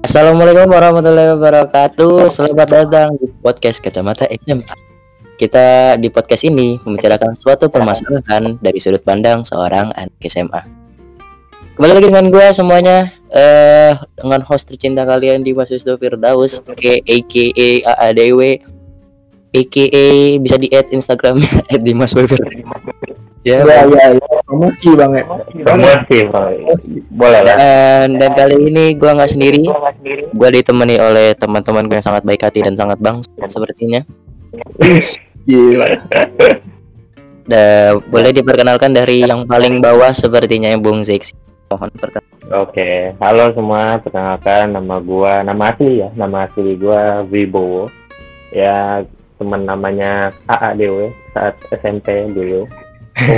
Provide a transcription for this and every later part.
Assalamualaikum warahmatullahi wabarakatuh. Selamat datang di podcast Kacamata SMA. Kita di podcast ini membicarakan suatu permasalahan dari sudut pandang seorang anak SMA. Kembali lagi dengan gue semuanya eh dengan host tercinta kalian di Mas Wisnu Firdaus aka AADW aka bisa di add Instagramnya @dimas Ya, Ya ya ya. Promosi banget. Promosi, bro. Boleh lah. dan, dan kali ini gua nggak sendiri, gua ditemani oleh teman-teman gue yang sangat baik hati dan sangat bang sepertinya. Gila. Da, boleh diperkenalkan dari yang paling bawah sepertinya yang Bung Zex. Mohon perkenalkan. Oke, halo semua. Perkenalkan nama gua, nama asli ya, nama asli gua Wibowo. Ya, teman namanya AADW saat SMP dulu.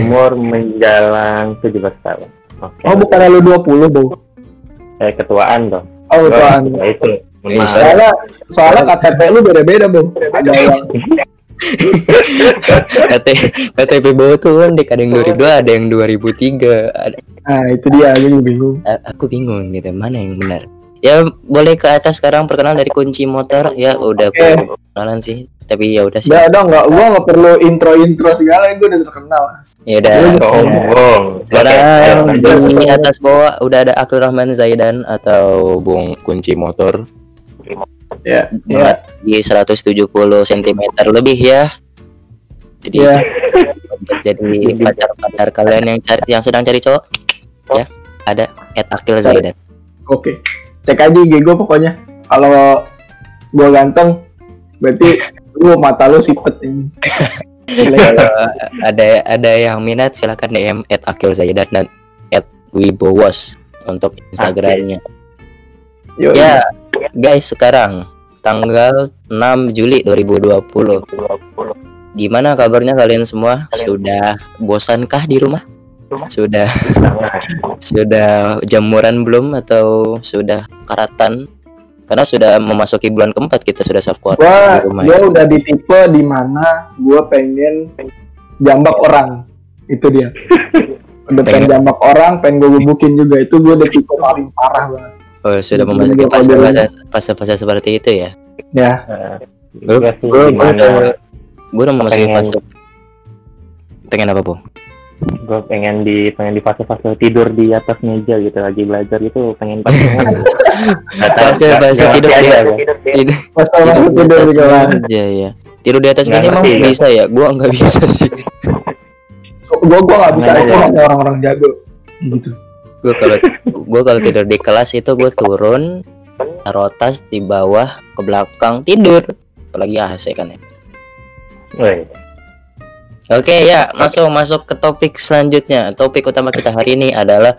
Umur menjalang 17 tahun. Oke. Oh bukan lu 20 dong. Eh, ketuaan dong. Oh bukan. Ya, itu. Eh. Soalnya soalnya KTP lu beda-beda bang. Ada yang KT, KTP bawah tuh kan ada yang 2002, ada yang 2003. Ada, Nah itu dia juga bingung. a- aku bingung gitu, mana yang benar. Ya boleh ke atas sekarang perkenalan dari kunci motor. Ya udah aku kenalan sih. Tapi ya udah sih. Udah dong nggak gua nggak perlu intro intro segala gue udah terkenal. Ya udah. Sombong. Sekarang ayo, lanjut. di atas bawah udah ada Akil Rahman Zaidan atau Bung Kunci Motor Ya. Muat di 170 cm lebih ya. Jadi Ya. untuk jadi pacar-pacar kalian yang cari, yang sedang cari cowok ya ada at Akil Zaidan. Oke. Cek aja IG gue pokoknya. Kalau gua ganteng berarti lu mata lu sipet ini. Ada ada yang minat silakan DM at Akil Zaidan dan at Wibowos untuk Instagramnya. Yo, Ya, guys, sekarang tanggal 6 Juli 2020. Gimana kabarnya kalian semua? Sudah bosankah di rumah? Sudah sudah jamuran belum atau sudah karatan? Karena sudah memasuki bulan keempat kita sudah self quarantine gua di rumah. gua ya. udah di tipe di mana gua pengen jambak orang itu dia udah pengen jambak orang pengen gue gebukin juga itu gue udah tipe paling parah banget Oh, sudah memasuki fase-fase fase-fase seperti itu ya. ya Gue Gua gue udah gue udah memasuki fase pengen apa, Bu? Gue pengen di pengen di fase-fase tidur di atas meja gitu lagi belajar gitu pengen pengen Fase- fase tidur di- Tidur pas pas di tidur atas kelas meja ya. Tidur di atas Nggak meja emang ya? bisa ya? Gua nggak bisa sih. gue gue nggak bisa itu orang-orang jago gitu Gue kalau gua kalau tidur di kelas itu gue turun taruh tas di bawah ke belakang tidur. Apalagi AC kan ya. Oke ya, masuk masuk ke topik selanjutnya. Topik utama kita hari ini adalah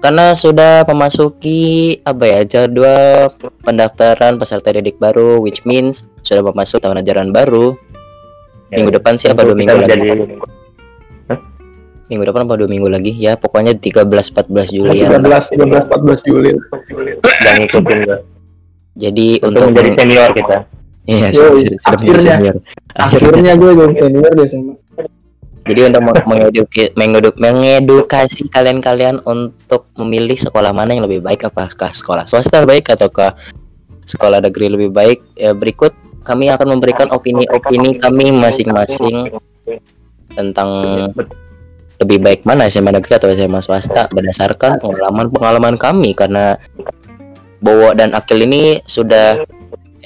karena sudah memasuki apa ya jadwal pendaftaran peserta didik baru, which means sudah memasuki tahun ajaran baru. Minggu depan sih apa dua minggu lagi? jadi Minggu depan apa dua minggu lagi? Ya pokoknya 13-14 Juli ya. 13 13 14 Juli dan ngikutin gue Jadi untuk untuk menjadi senior kita Iya, Yoi, sudah, sudah, sudah menjadi akhirnya. senior. Akhirnya. akhirnya gue jadi senior deh sama Jadi untuk meng- mengeduki- mengedu- mengedukasi kalian-kalian untuk memilih sekolah mana yang lebih baik apakah sekolah swasta baik ataukah sekolah negeri lebih baik ya, berikut kami akan memberikan opini-opini kami masing-masing tentang lebih baik mana SMA negeri atau SMA swasta berdasarkan pengalaman-pengalaman kami. Karena Bowo dan Akil ini sudah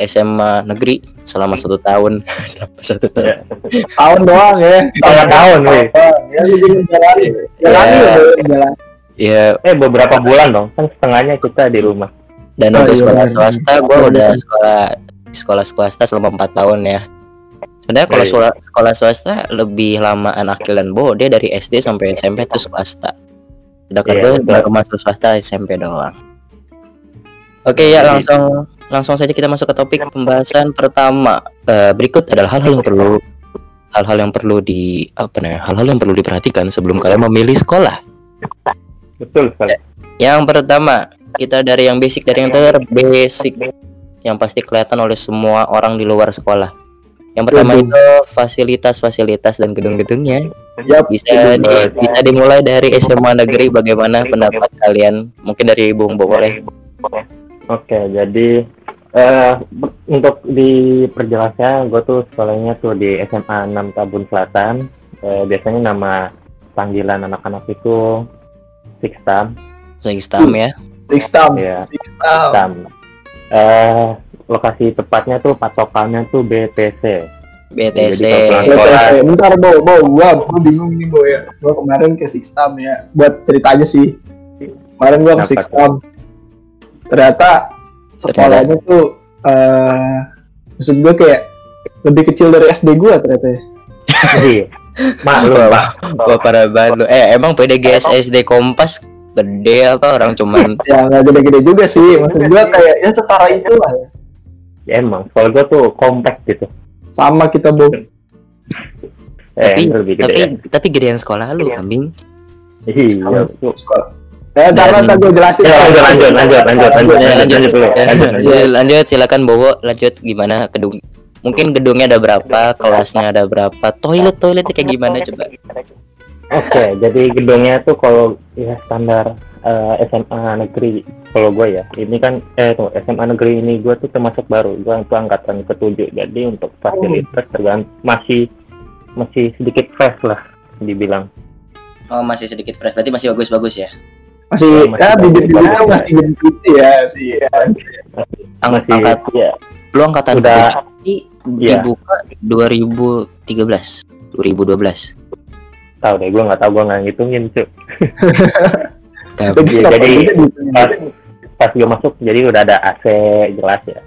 SMA negeri selama satu tahun. Selama satu tahun. Tahun doang ya. Setengah tahun, weh. ya jadi jalan. Jalan Ya. ya jalan. Ya. Eh beberapa bulan dong. Kan setengahnya kita di rumah. Dan Oh, untuk iya, sekolah benar. swasta gue Benar, udah benar. sekolah sekolah swasta selama empat tahun ya. Sebenarnya kalau Iya. sekolah sekolah swasta lebih lama Akil dan Bo dia dari SD sampai SMP itu swasta. Sedangkan Iya, gue betul. baru masuk swasta SMP doang. Oke ya Jadi- langsung langsung saja kita masuk ke topik pembahasan pertama Eh, berikut adalah hal-hal yang perlu hal-hal yang perlu di apa namanya hal-hal yang perlu diperhatikan sebelum kalian memilih sekolah betul sekali Yang pertama, kita dari yang basic dari yang terbasic yang pasti kelihatan oleh semua orang di luar sekolah. Yang pertama Gedung. itu fasilitas-fasilitas dan gedung-gedungnya. ya Bisa di, bisa dimulai dari SMA negeri bagaimana pendapat kalian? Mungkin dari Bung Bo boleh. Oke, jadi eh untuk di perjelasnya, gue tuh sekolahnya tuh di SMA 6 Tabun Selatan. Eh, biasanya nama panggilan anak-anak itu Sixtam. Sixtam ya. Sixtam. Iya. Sixtam. Sixtam. Eh, lokasi tepatnya tuh patokannya tuh BTC. BTC. BTC. Bentar, Bo, Bo, gua, gua bingung nih, Bo ya. Gua kemarin ke Sixtam ya. Buat cerita aja sih. Kemarin gua ke Sixtam. Ternyata sekolahnya tuh eh maksud gua kayak lebih kecil dari SD gua ternyata. ya. Iya. Maklum, Wah, Pak. Wah parah banget lu. Eh emang PDGS SD Kompas gede apa orang cuman Ya nggak gede-gede juga sih. Maksud gua kayak ya setara itu lah ya. Ya emang, sekolah gue tuh kompak gitu. Sama kita, Bo. Eh, tapi lebih gede tapi ya. tapi gedean sekolah lu kambing. Iya, tuh. Sekolah. Ya, karena Dan- tadi gua jelasin. Ya, lanjut, lanjut, lanjut, lanjut, lanjut, Ya, lanjut, lanjut. dulu. Ya, Lanjut, lanjut. ya, lanjut. Silakan Bowo. Lanjut gimana gedung? Mungkin gedungnya ada berapa kelasnya ada berapa? Toilet toiletnya kayak gimana coba? Oke, jadi gedungnya tuh kalau ya standar eh, SMA negeri kalau gue ya, ini kan eh tuh SMA negeri ini gue tuh termasuk baru, gue itu angkatan ketujuh, jadi untuk fasilitas tergant masih masih sedikit fresh lah dibilang. oh masih sedikit fresh. Berarti masih bagus bagus ya Masih, Masih ya bibit-bibitnya masih gitu ya sih. Ang- Masih angkat ya, lu angkatan Udah. ketujuh Di- Iya. dibuka 2013 2012 tahu deh, gue nggak tahu gue nggak ngitungin. Nah, Jadi, Iya, jadi gitu. pas pas gue masuk jadi udah ada AC jelas ya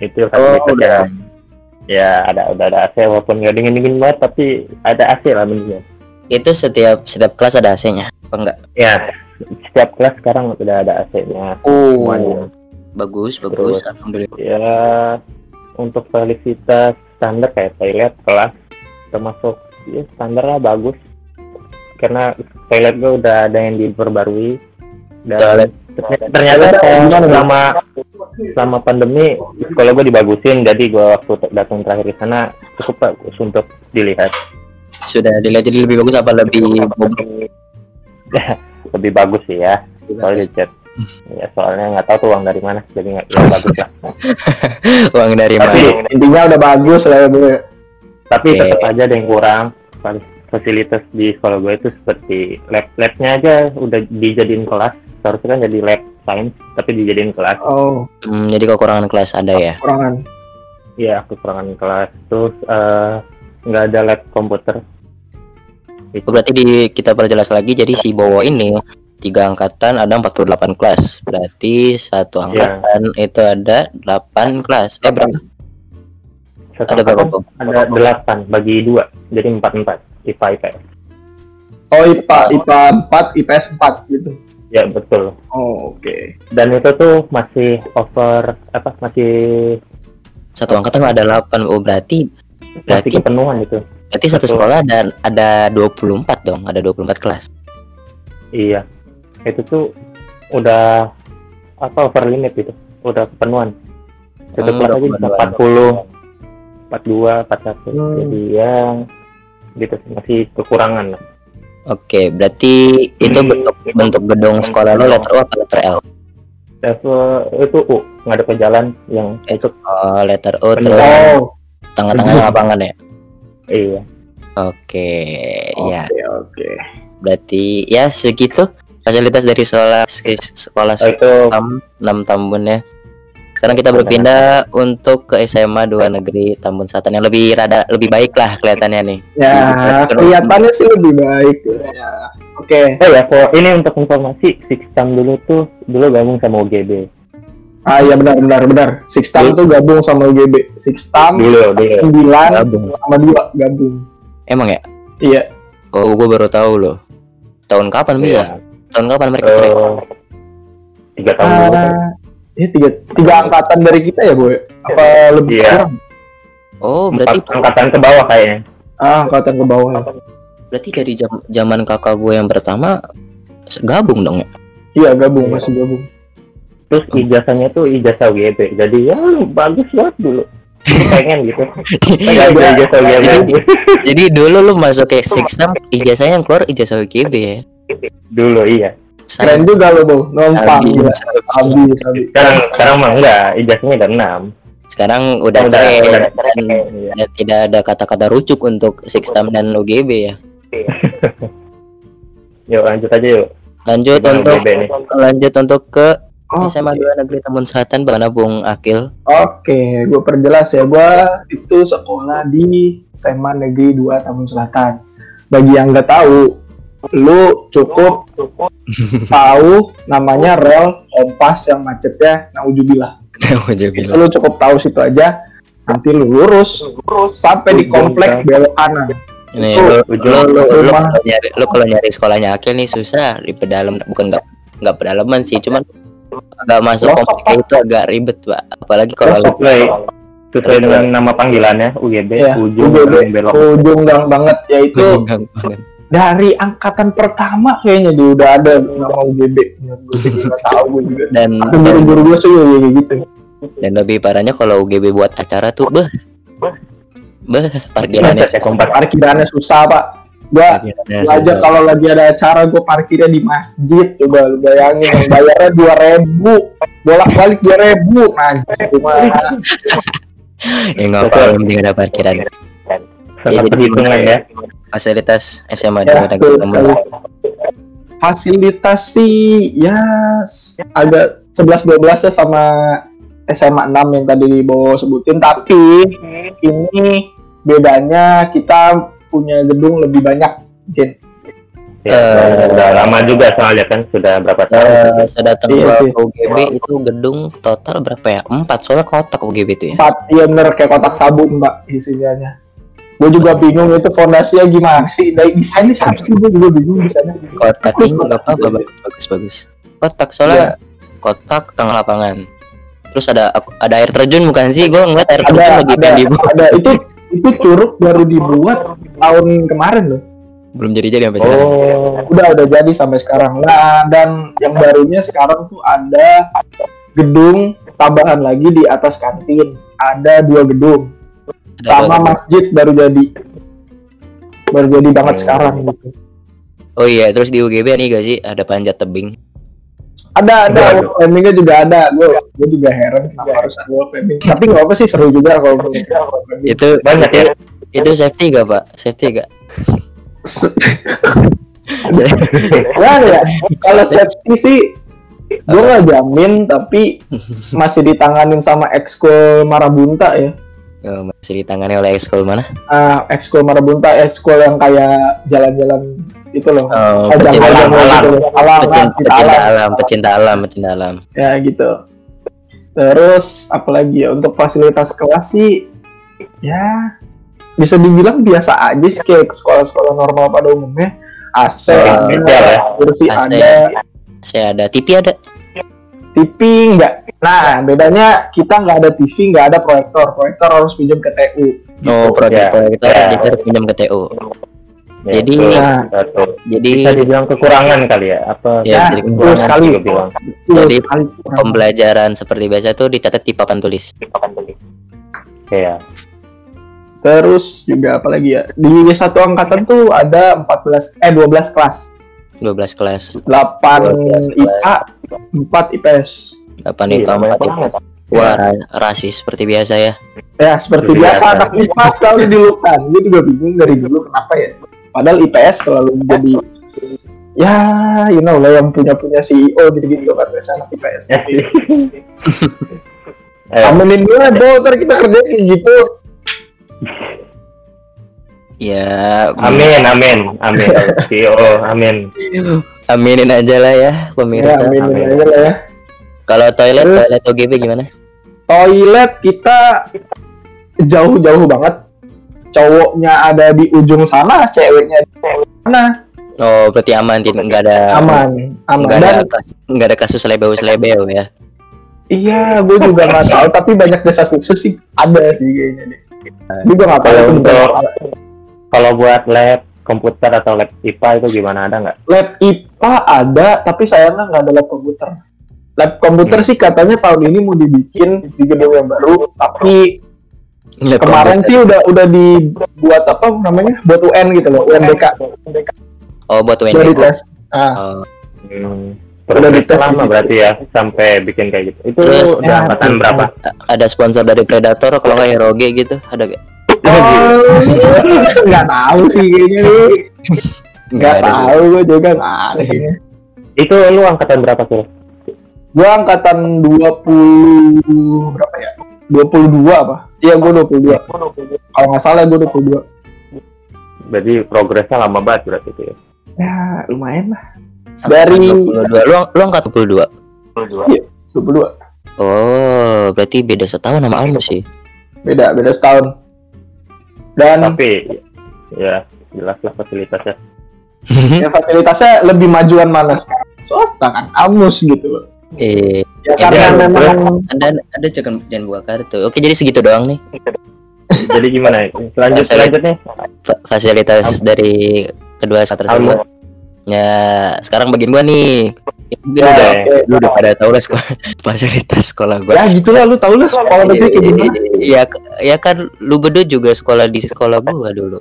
itu fasilitas udah. ya ya ada udah ada AC walaupun nggak dingin dingin banget tapi ada AC lah mendingan itu setiap setiap kelas ada AC-nya apa enggak ya setiap kelas sekarang udah ada AC-nya. Oh semuanya. bagus bagus Terus. alhamdulillah. ya untuk fasilitas standar kayak toilet kelas termasuk ya standar lah bagus. Karena toilet gue udah ada yang diperbarui. Dan Toilet. ternyata, selama selama pandemi kalau gue dibagusin. Jadi gue waktu datang terakhir di sana cukup bagus untuk dilihat. Sudah dilihat jadi lebih bagus apa? Lebih lebih bagus sih ya. Soalnya chat ya soalnya nggak tahu tuh uang dari mana jadi nggak ya bagus lah. Uang dari tapi mana? Intinya udah bagus lah ya, Bu. tapi Oke. tetap aja ada yang kurang. Fas- fasilitas di sekolah gue itu seperti lab labnya aja udah dijadiin kelas. Seharusnya kan jadi lab science tapi dijadiin kelas. Oh, Hmm, jadi kekurangan kelas ada ya? Kurangan. ya kekurangan kelas. Terus eh, nggak ada lab komputer itu berarti di kita perjelas lagi jadi si Bowo ini tiga angkatan ada 48 kelas. Berarti satu angkatan itu ada 8 kelas. Eh berapa? Satu ada berapa ada delapan bagi dua. Jadi empat empat IPA. IPS Oh, IPA, IPA 4, IPS 4 gitu. ya betul. Oh, oke. dan itu tuh masih over apa masih satu angkatan ada 8 oh berarti masih berarti kepenuhan itu berarti satu Betul. sekolah ada ada 24 dong ada 24 kelas Iya, itu tuh udah apa over limit itu, udah kepenuhan. Satu Hmm, kelas aja bisa kepenuhan. 40, 42, 41. Hmm. Jadi ya gitu sih, masih kekurangan lah. Oke, berarti itu bentuk bentuk gedung sekolah lo letter U apa letter L? Level itu U, nggak ada jalan yang itu Oh, letter U Bener. terus Oh, tengah-tengahnya lapangan ya. Iya. Oke, ya. oke, oke. Berarti ya segitu fasilitas dari sekolah sekolah Oh, itu 6, 6 Tambun ya. Sekarang kita berpindah untuk ke SMA 2 Negeri Tambun Selatan yang lebih rada lebih baik lah kelihatannya nih. Ya, kelihatannya sih lebih baik. Ya. Oke. Oh ya, for, ini untuk informasi, Sixtam dulu tuh dulu gabung sama UGB. Ah, iya benar benar benar. Sixtam tuh gabung sama UGB. Sixtam Dulu, dulu. 9 Gabung. sama 2 gabung. Emang ya? Iya. Oh, gue baru tahu loh. Tahun kapan bisa? Iya. Tahun kapan mereka cerai? Eh, tiga tahun dulu. Ah, ini tiga tiga angkatan dari kita ya, Boy? Apa lebih Iya. kurang? Oh, berarti Empat angkatan ke bawah kayaknya. Ah, angkatan ke bawah. berarti dari jam, zaman kakak gue yang pertama gabung dong ya. Iya, gabung masih gabung. Terus ijazahnya tuh ijazah UGB. Jadi ya bagus banget dulu. Pengen gitu. Pengen Iya. ijazah UGB. Jadi dulu lu masuk ke Sixtam ijazahnya yang keluar ijazah UGB ya. dulu iya. Keren juga lo, Bo. Numpang. Sekarang sekarang mah enggak, ijazahnya udah enam. Sekarang udah Udah- cerai udah dan iya. ya tidak ada kata-kata rucuk untuk Sixtam dan UGB ya. Yuk lanjut aja yuk. Lanjut Gimana untuk lanjut untuk ke Oh, SMA 2 Negeri Tambun Selatan Bagaimana Bung Akil? Oke, gue perjelas ya. Gue itu sekolah di SMA Negeri 2 Tambun Selatan. Bagi yang nggak tahu, lu cukup tahu namanya rel kompas yang macetnya naujubillah. Bilang. lu cukup tahu situ aja. Nanti lu lurus sampai di komplek belok kanan. Ini Itu lo ujung lo lo, lo, rumah. kalau nyari lo kalau nyari sekolahnya Akil nih susah di pedalam bukan nggak nggak pedalaman sih cuman agak masuk komplek itu agak ribet pak apalagi kalau. Sesuai sesuai dengan nama panggilannya UGB, Iya, ujung UGB. belok. Ujung gang banget yaitu Gang banget. dari angkatan pertama kayaknya dia udah ada nama UGB. Nggak tahu gue juga. dan guru-guru gue sih ya kayak gitu. dan lebih parahnya kalau UGB buat acara tuh beh beh parkirannya Macet ya. Parkirannya susah pak. Gua gua aja kalau lagi ada acara gue parkirnya di masjid coba lu bayangin yang bayarnya dua ribu bolak balik dua ribu. Nah gimana ya nggak apa yang penting ada parkiran. Sangat Jadi perhitungan ya. fasilitas SMA Ya, Tambun sekali. fasilitas sih ya agak 11 12 ya sama SMA 6 yang tadi Bowo sebutin. Tapi ini bedanya kita punya gedung lebih banyak mungkin Ya, Eh, udah lama juga soalnya kan sudah berapa tahun. Eh, saya datang Iya ke sih. UGB itu gedung total berapa ya? Empat soalnya kotak UGB itu ya. empat iya bener kayak kotak sabun mbak isinya gue juga bingung itu fondasinya gimana sih dari desainnya siapa sih gue juga bingung desainnya Kotak ini nggak apa-apa bagus bagus bagus. Kotak soalnya kotak tengah lapangan. Terus ada ada air terjun bukan sih? Gue ngeliat air terjun ada lagi ada, ada itu itu curug baru dibuat tahun kemarin loh. Belum jadi jadi sampai sekarang. Oh, udah udah jadi sampai sekarang. Nah dan yang barunya sekarang tuh ada gedung tambahan lagi di atas kantin. Ada dua gedung. Ada sama dua- masjid baru jadi. Baru jadi banget Oh. sekarang gitu. Oh iya, terus di UGB nih gak sih? Ada panjat tebing? Ada ada climbingnya juga ada gue gue juga heran kenapa harus ada wall climbing tapi nggak apa sih seru juga kalau gue climbing. Itu banyak ya. itu safety gak pak? Safety gak? Gimana ya kalau safety sih gue nggak jamin tapi masih ditanganin sama ekskul Marabunta ya Oh, masih ditangani oleh ekskul mana? ah ekskul Marabunta ekskul yang kayak jalan-jalan itu loh Oh, ajang pecinta ajang alam, gitu loh. alam pecinta, pecinta pecinta alam. alam, pecinta alam, pecinta alam. ya gitu terus apalagi ya untuk fasilitas kelas sih ya bisa dibilang biasa aja sih kayak sekolah-sekolah normal pada umumnya AC Oh, ada, ya. kursi AC. ada Saya ada TV ada. TV enggak nah bedanya kita nggak ada TV nggak ada proyektor proyektor harus pinjam ke TU Oh, proyek Ya. proyektor Ya. kita harus pinjam ke TU. Ya, Jadi- itu satu. Jadi bisa dibilang kekurangan kali ya apa Ya, Ya, kekurangan sekali juga bilang Jadi, pembelajaran seperti biasa tuh dicatat di papan tulis. ya terus juga apalagi ya di satu angkatan tuh ada 14 eh 12 kelas 12 kelas, 8 12 IPA 4 IPS 8 Iya, IPA, namanya 4 IPS. Wah, ra- rasis seperti biasa ya. Ya seperti Seperti biasa biasa. anak IPA selalu dilukan. Gue juga bingung dari dulu kenapa ya. Padahal IPS selalu jadi ya you know lah yang punya punya CEO gitu-gitu kan biasa anak IPS. Ya. Eh, Amenin gue dong, ntar kita kerja kayak gitu. Ya, amin amin amin CEO amin aminin aja lah ya Ya, pemirsa. aminin amin. aja lah ya. Kalau toilet, Terus- toilet OGB gimana? Toilet kita jauh-jauh banget. Cowoknya ada di ujung sana, ceweknya di sana. Oh, berarti aman, tidak nggak ada Aman, aman. nggak ada nggak ada kasus lebeu lebeu ya. iya, gue juga nggak tahu. Tapi banyak desa-desus sih ada sih kayaknya deh. Gue juga nggak tahu. Untuk- kalau buat lab komputer atau lab IPA itu gimana ada nggak lab IPA ada tapi sayangnya nggak ada lab komputer lab komputer Hmm. sih katanya tahun ini mau dibikin di gedung yang baru tapi Lab kemarin sih udah udah dibuat apa namanya buat UN gitu loh UNBK Oh, buat udah UNBK. dites Oh, Hmm. Udah dites lama berarti ya sampai bikin kayak gitu. Itu Terus, udah ya, angkatan tuh. berapa? ada sponsor dari Predator kalau nggak Eroge gitu ada gak? Oh, nggak tahu sih kayaknya nih. Nggak tahu gue juga nggak. Itu lu angkatan berapa sih? Gue angkatan 20 berapa ya? 22 apa? Iya gue 22. Kalau nggak salah gue 22. Berarti progresnya lama banget berarti itu ya. Ya lumayan lah. Dari 22 lu lu angkat 22 22. oh berarti beda setahun sama Almus sih Beda beda setahun. Dan Tapi ya jelas lah fasilitasnya. ya, fasilitasnya lebih majuan mana sekarang? Swasta kan, amus gitu loh. Eh Ya Ya, karena memang anda anda jangan jangan buka kartu oke jadi segitu doang nih Jadi gimana? Lanjut Fasil- lanjut nih. fa- fasilitas dari kedua saat tersebut ya sekarang bagian gua nih Lu Ya, udah, lu udah pada tahu lah sekolah, fasilitas sekolah gua ya gitulah lu tau lah sekolah negeri kayak gimana. Iya, ya kan lu berdua juga sekolah di sekolah gua dulu.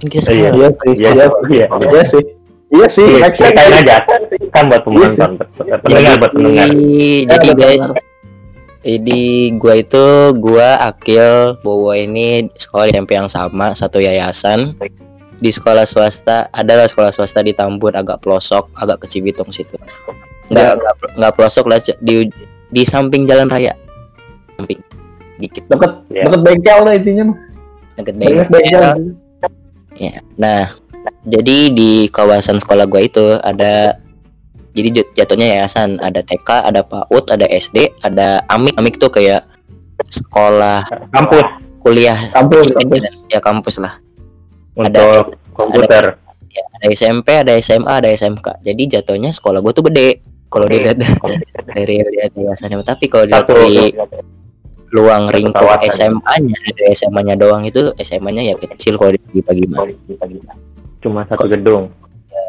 Kan kita Iya. sekolah. Iya sih, Iya, iya, iya. iya sih. Iya sih, Iya, make sense. ceritain aja. Kan buat penonton, pendengar buat pendengar. Jadi, Ya, jadi betul, guys, jadi gua itu gua Akil Bowo ini sekolah di SMP yang sama, satu yayasan. Di sekolah swasta, ada lah sekolah swasta di Tambun agak pelosok, agak ke Cibitung situ. Enggak Iya. enggak enggak pelosok lah di di samping jalan raya. Samping dikit Deket, Iya. deket bengkel lah intinya mah. deket Deket bengkel. bengkel. Nah, jadi di kawasan sekolah gua itu ada jadi jat- jatuhnya yayasan, ada TK, ada PAUD, ada SD, ada AMIK. AMIK tuh kayak sekolah Kampus kuliah Kampus, kecil kampus. aja, ya kampus lah. untuk komputer. Ada SMP, ada SMA, ada SMK. Jadi jatuhnya sekolah gua tuh gede. Kalau dilihat dari lihat yayasannya, tapi kalau dilihat dari luang kawasan. SMA-nya, ada SMA-nya doang itu SMA-nya ya kecil kalau dibagi-bagi mah. Cuma satu gedung.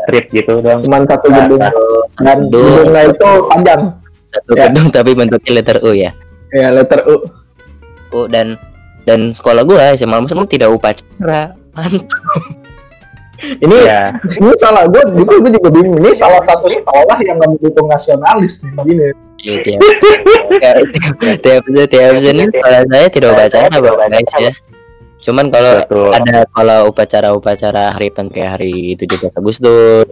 Street gitu dong. Cuman satu Nah, gedung. nah. Dan Gedung, gedungnya itu panjang. satu Ya. gedung tapi bentuknya letter U ya. Ya, letter U. Oh, dan dan sekolah gua SMA emang tidak upacara. Mantap. Ini Ya, ini salah gue, gue, gue juga bingung. Ini salah satu sekolah yang nggak mendukung nasionalis nih begini. Iya, tiap tiap tiap tiap sini sekolah saya tidak upacara bapak guys ya. Cuman kalau betul. ada kalau upacara-upacara hari penting kayak hari 17 Agustus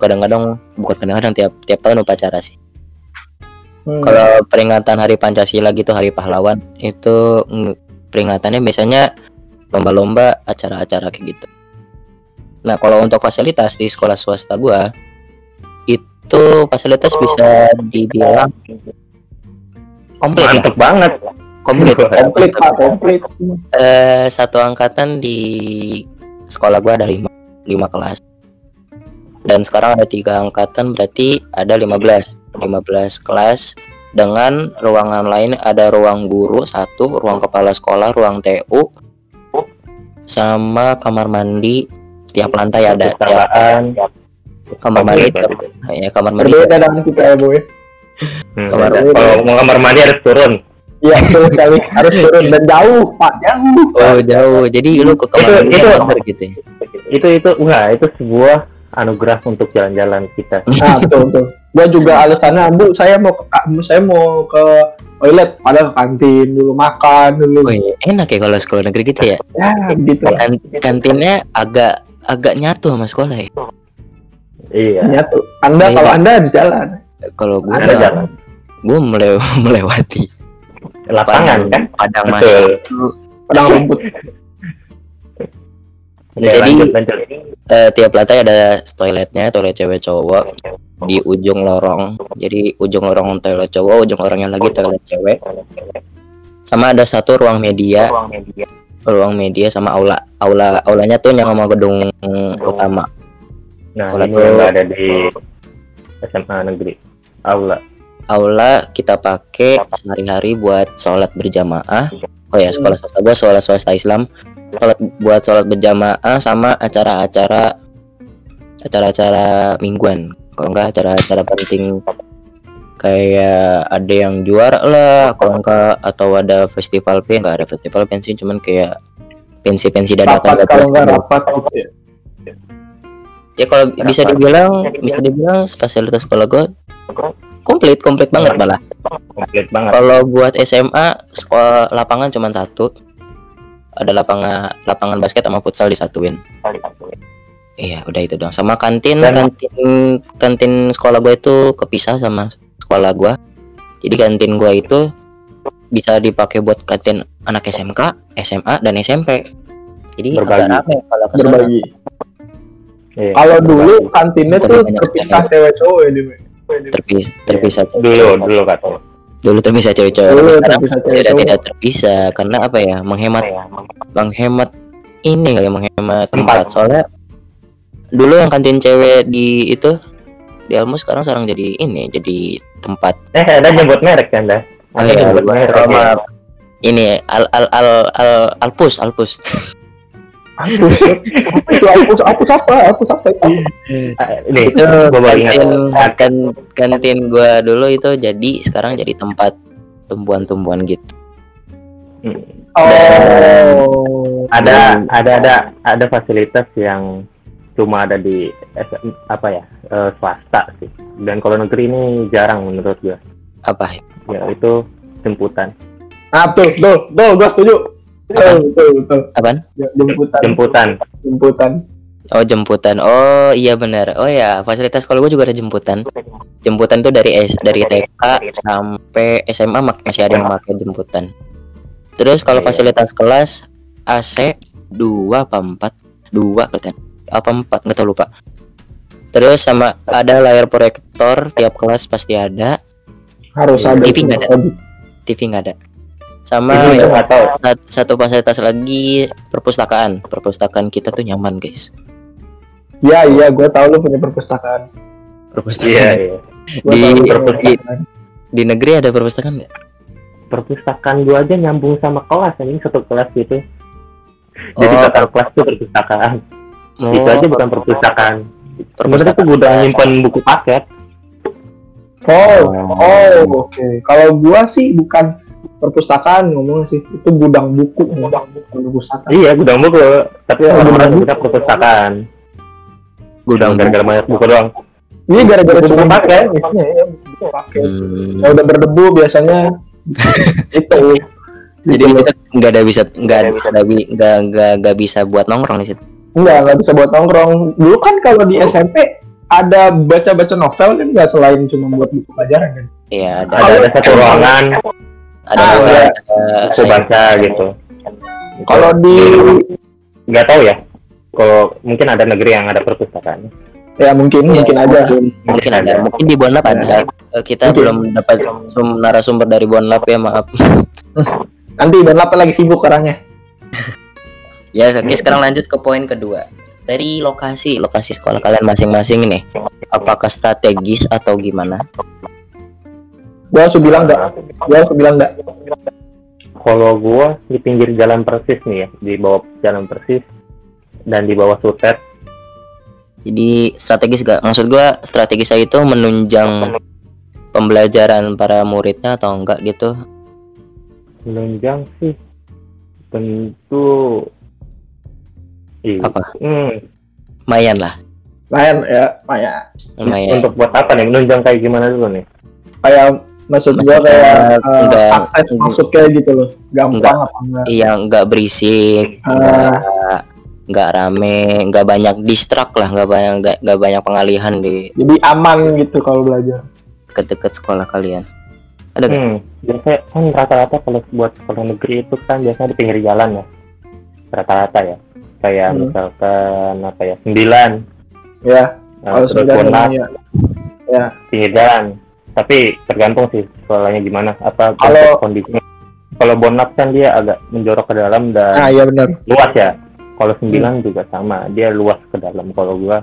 kadang-kadang bukan kadang-kadang tiap tiap tahun upacara sih. Hmm. Kalau peringatan hari Pancasila gitu hari pahlawan itu peringatannya biasanya lomba-lomba acara-acara kayak gitu. Nah, kalau untuk fasilitas di sekolah swasta gua itu fasilitas bisa dibilang komplit Mantep banget. Komplit. komplit pak, komplit. Eh, satu angkatan di sekolah gua ada lima, lima kelas. Dan sekarang ada tiga angkatan berarti ada 15 15 kelas dengan ruangan lain ada ruang guru satu, ruang kepala sekolah, ruang TU, sama kamar mandi tiap lantai ada tiap kamar mandi tiap- ya kamar mandi Berbeda dengan kita ya boy. Hmm, Kamar. Kalau mau kamar mandi harus turun. Iya betul sekali. Harus turun dan jauh pak, jauh. oh jauh jadi lu ke kamar Itu- itu- kamar gitu ya? Itu itu enggak, itu sebuah anugerah untuk jalan-jalan kita. Nah betul betul. Gue juga alasannya bu, saya mau ke bu, saya mau ke toilet, padahal ke kantin dulu makan dulu. oh iya enak ya kalau sekolah negeri gitu ya Ya gitu. kan kantinnya agak agak nyatu sama sekolah ya Iya. Ya tuh. Anda Iya. kalau anda di jalan, kalau gue Ada jalan. gue melew- melewati Lapangan kan? padang Betul. pedang rumput. Oke, Jadi- lanjut, lanjut. eh, tiap lantai ada toiletnya toilet cewek cowok di ujung lorong jadi ujung lorong toilet cowok ujung lorongnya lagi toilet cewek sama ada satu ruang media ruang media sama aula aula aulanya tuh yang sama gedung utama Nah, Kalau ini tuh- ada di SMA negeri. Aula. Aula kita pakai sehari-hari buat sholat berjamaah. Oh ya sekolah swasta gua sekolah swasta Islam. Sholat buat sholat berjamaah sama acara-acara acara-acara mingguan. Kalau enggak acara-acara penting. Kayak ada yang juara lah kalau enggak atau ada festival pen enggak ada festival pen sih cuman kayak pensi-pensi dadakan kalau kelas nggak dulu. rapat. Ya kalau bisa dibilang bisa dibilang fasilitas sekolah gue komplit komplit banget malah komplit banget. Kalau buat SMA sekolah lapangan cuma satu. Ada lapangan lapangan basket sama futsal disatuin. Iya udah itu doang. Sama kantin Dan- kantin kantin sekolah gue itu kepisah sama sekolah gue jadi kantin gue itu bisa dipakai buat kantin anak SMK SMA dan SMP jadi Berbagi. agak rame kalau berbagi. Iya. Kalau dulu kantinnya tuh terpisah sekali. cewek cowok ya, Dim. terpisah terpisah dulu dulu kata dulu terpisah cewek-cewek Dulu tapi sekarang terpisah sudah cewek-cowok. tidak terpisah karena apa ya? Menghemat menghemat. ini kali ya, menghemat tempat. soalnya dulu yang kantin cewek di itu di Almus sekarang sekarang jadi ini jadi tempat. Eh ada nyebut merek kan dah Oh, ada iya, nyebut merek ya. ini al al al al alpus alpus Aduh, itu aku aku apa? Aku apa itu? Ah, ini itu kantin kan, kantin gua dulu itu jadi sekarang jadi tempat tumbuhan-tumbuhan gitu Hmm. Oh. ada ada ada ada fasilitas yang cuma ada di SM apa ya eh, swasta sih dan kalau negeri ini jarang menurut gua apa ya itu jemputan Nah, tuh, tuh, tuh, gua setuju. Betul, betul, betul. apaan Ya, Jemputan, jemputan jemputan. Oh jemputan. Oh iya benar. Oh ya fasilitas sekolah gue juga ada jemputan. Jemputan tuh dari S dari TK sampai SMA masih ada yang pakai jemputan. Terus kalau fasilitas kelas AC dua apa empat dua kelihatan apa empat nggak tahu lupa. Terus sama ada layar proyektor tiap kelas pasti ada. Harus ada. TV nggak ada. TV nggak ada. Sama Ini yang nggak tahu sat- satu fasilitas lagi perpustakaan. Perpustakaan kita tuh nyaman guys. Iya, iya, gua tahu lu punya perpustakaan. Perpustakaan. iya iya Gua Di- perpustakaan. Di negeri ada perpustakaan nggak? perpustakaan gua aja nyambung sama kelas ini satu kelas gitu jadi Oh. total kelas tuh perpustakaan Oh, itu aja bukan perpustakaan sebenarnya perpustakaan. tuh gudang nyimpan buku paket Oh, oh, oke. Kalau gua sih bukan perpustakaan ngomongnya sih, itu gudang buku, gudang buku, perpustakaan. iya gudang buku tapi Oh, gudang kita perpustakaan Gudang gara-gara banyak buku doang Ini gara-gara Buku cuma isinya ya, buku. Hmm. Kalau udah berdebu biasanya itu. Jadi kita nggak ada bisa nggak ada nggak nggak nggak nggak bisa buat nongkrong di situ. Enggak, nggak bisa buat nongkrong. Dulu kan kalau di SMP ada baca-baca novel kan nggak selain cuma buat buku pelajaran kan. Iya ada ada ada satu ruangan ada Ah, buku saya- baca gitu. Kalau di nggak tahu ya. Kalau mungkin ada negeri yang ada perpustakaan. Ya mungkin mungkin aja. mungkin, mungkin ada. mungkin di Bonlap ada. Eh, kita Mungkin. belum dapat sum- narasumber dari Bonlap ya maaf. Nanti dan apa lagi sibuk orangnya. ya oke sekarang lanjut ke poin kedua. Dari lokasi lokasi sekolah kalian masing-masing nih apakah strategis atau gimana Gua langsung bilang enggak. Gua langsung bilang enggak. kalau gua di pinggir jalan persis nih ya di bawah jalan persis dan di bawah sutet jadi strategis gak maksud gua strategis itu menunjang pembelajaran para muridnya atau enggak gitu menunjang sih tentu Iya. apa Hmm, lumayan lah Lumayan ya, lumayan. lumayan untuk buat apa nih menunjang kayak gimana dulu nih Kayak maksud gua Maksudnya, kayak eh, enggak- akses masuknya gitu loh. Gampang apa enggak? iya nggak berisik Ah. nggak nggak rame nggak banyak distrak lah nggak banyak nggak nggak banyak pengalihan di Jadi aman gitu kalau belajar. dekat-dekat sekolah kalian ada nggak Hmm, biasanya kan rata-rata kalau buat sekolah negeri itu kan biasanya di pinggir jalan ya rata-rata ya kayak Hmm. misalkan apa ya sembilan Ya, nah, kalau sudah Bonap, ya. pinggir jalan tapi tergantung sih sekolahnya gimana apa Kalau- kondisinya. Kalau bonap kan dia agak menjorok ke dalam dan Ah, iya benar. luas ya. Kalau sembilan juga sama dia luas ke dalam. Kalau gua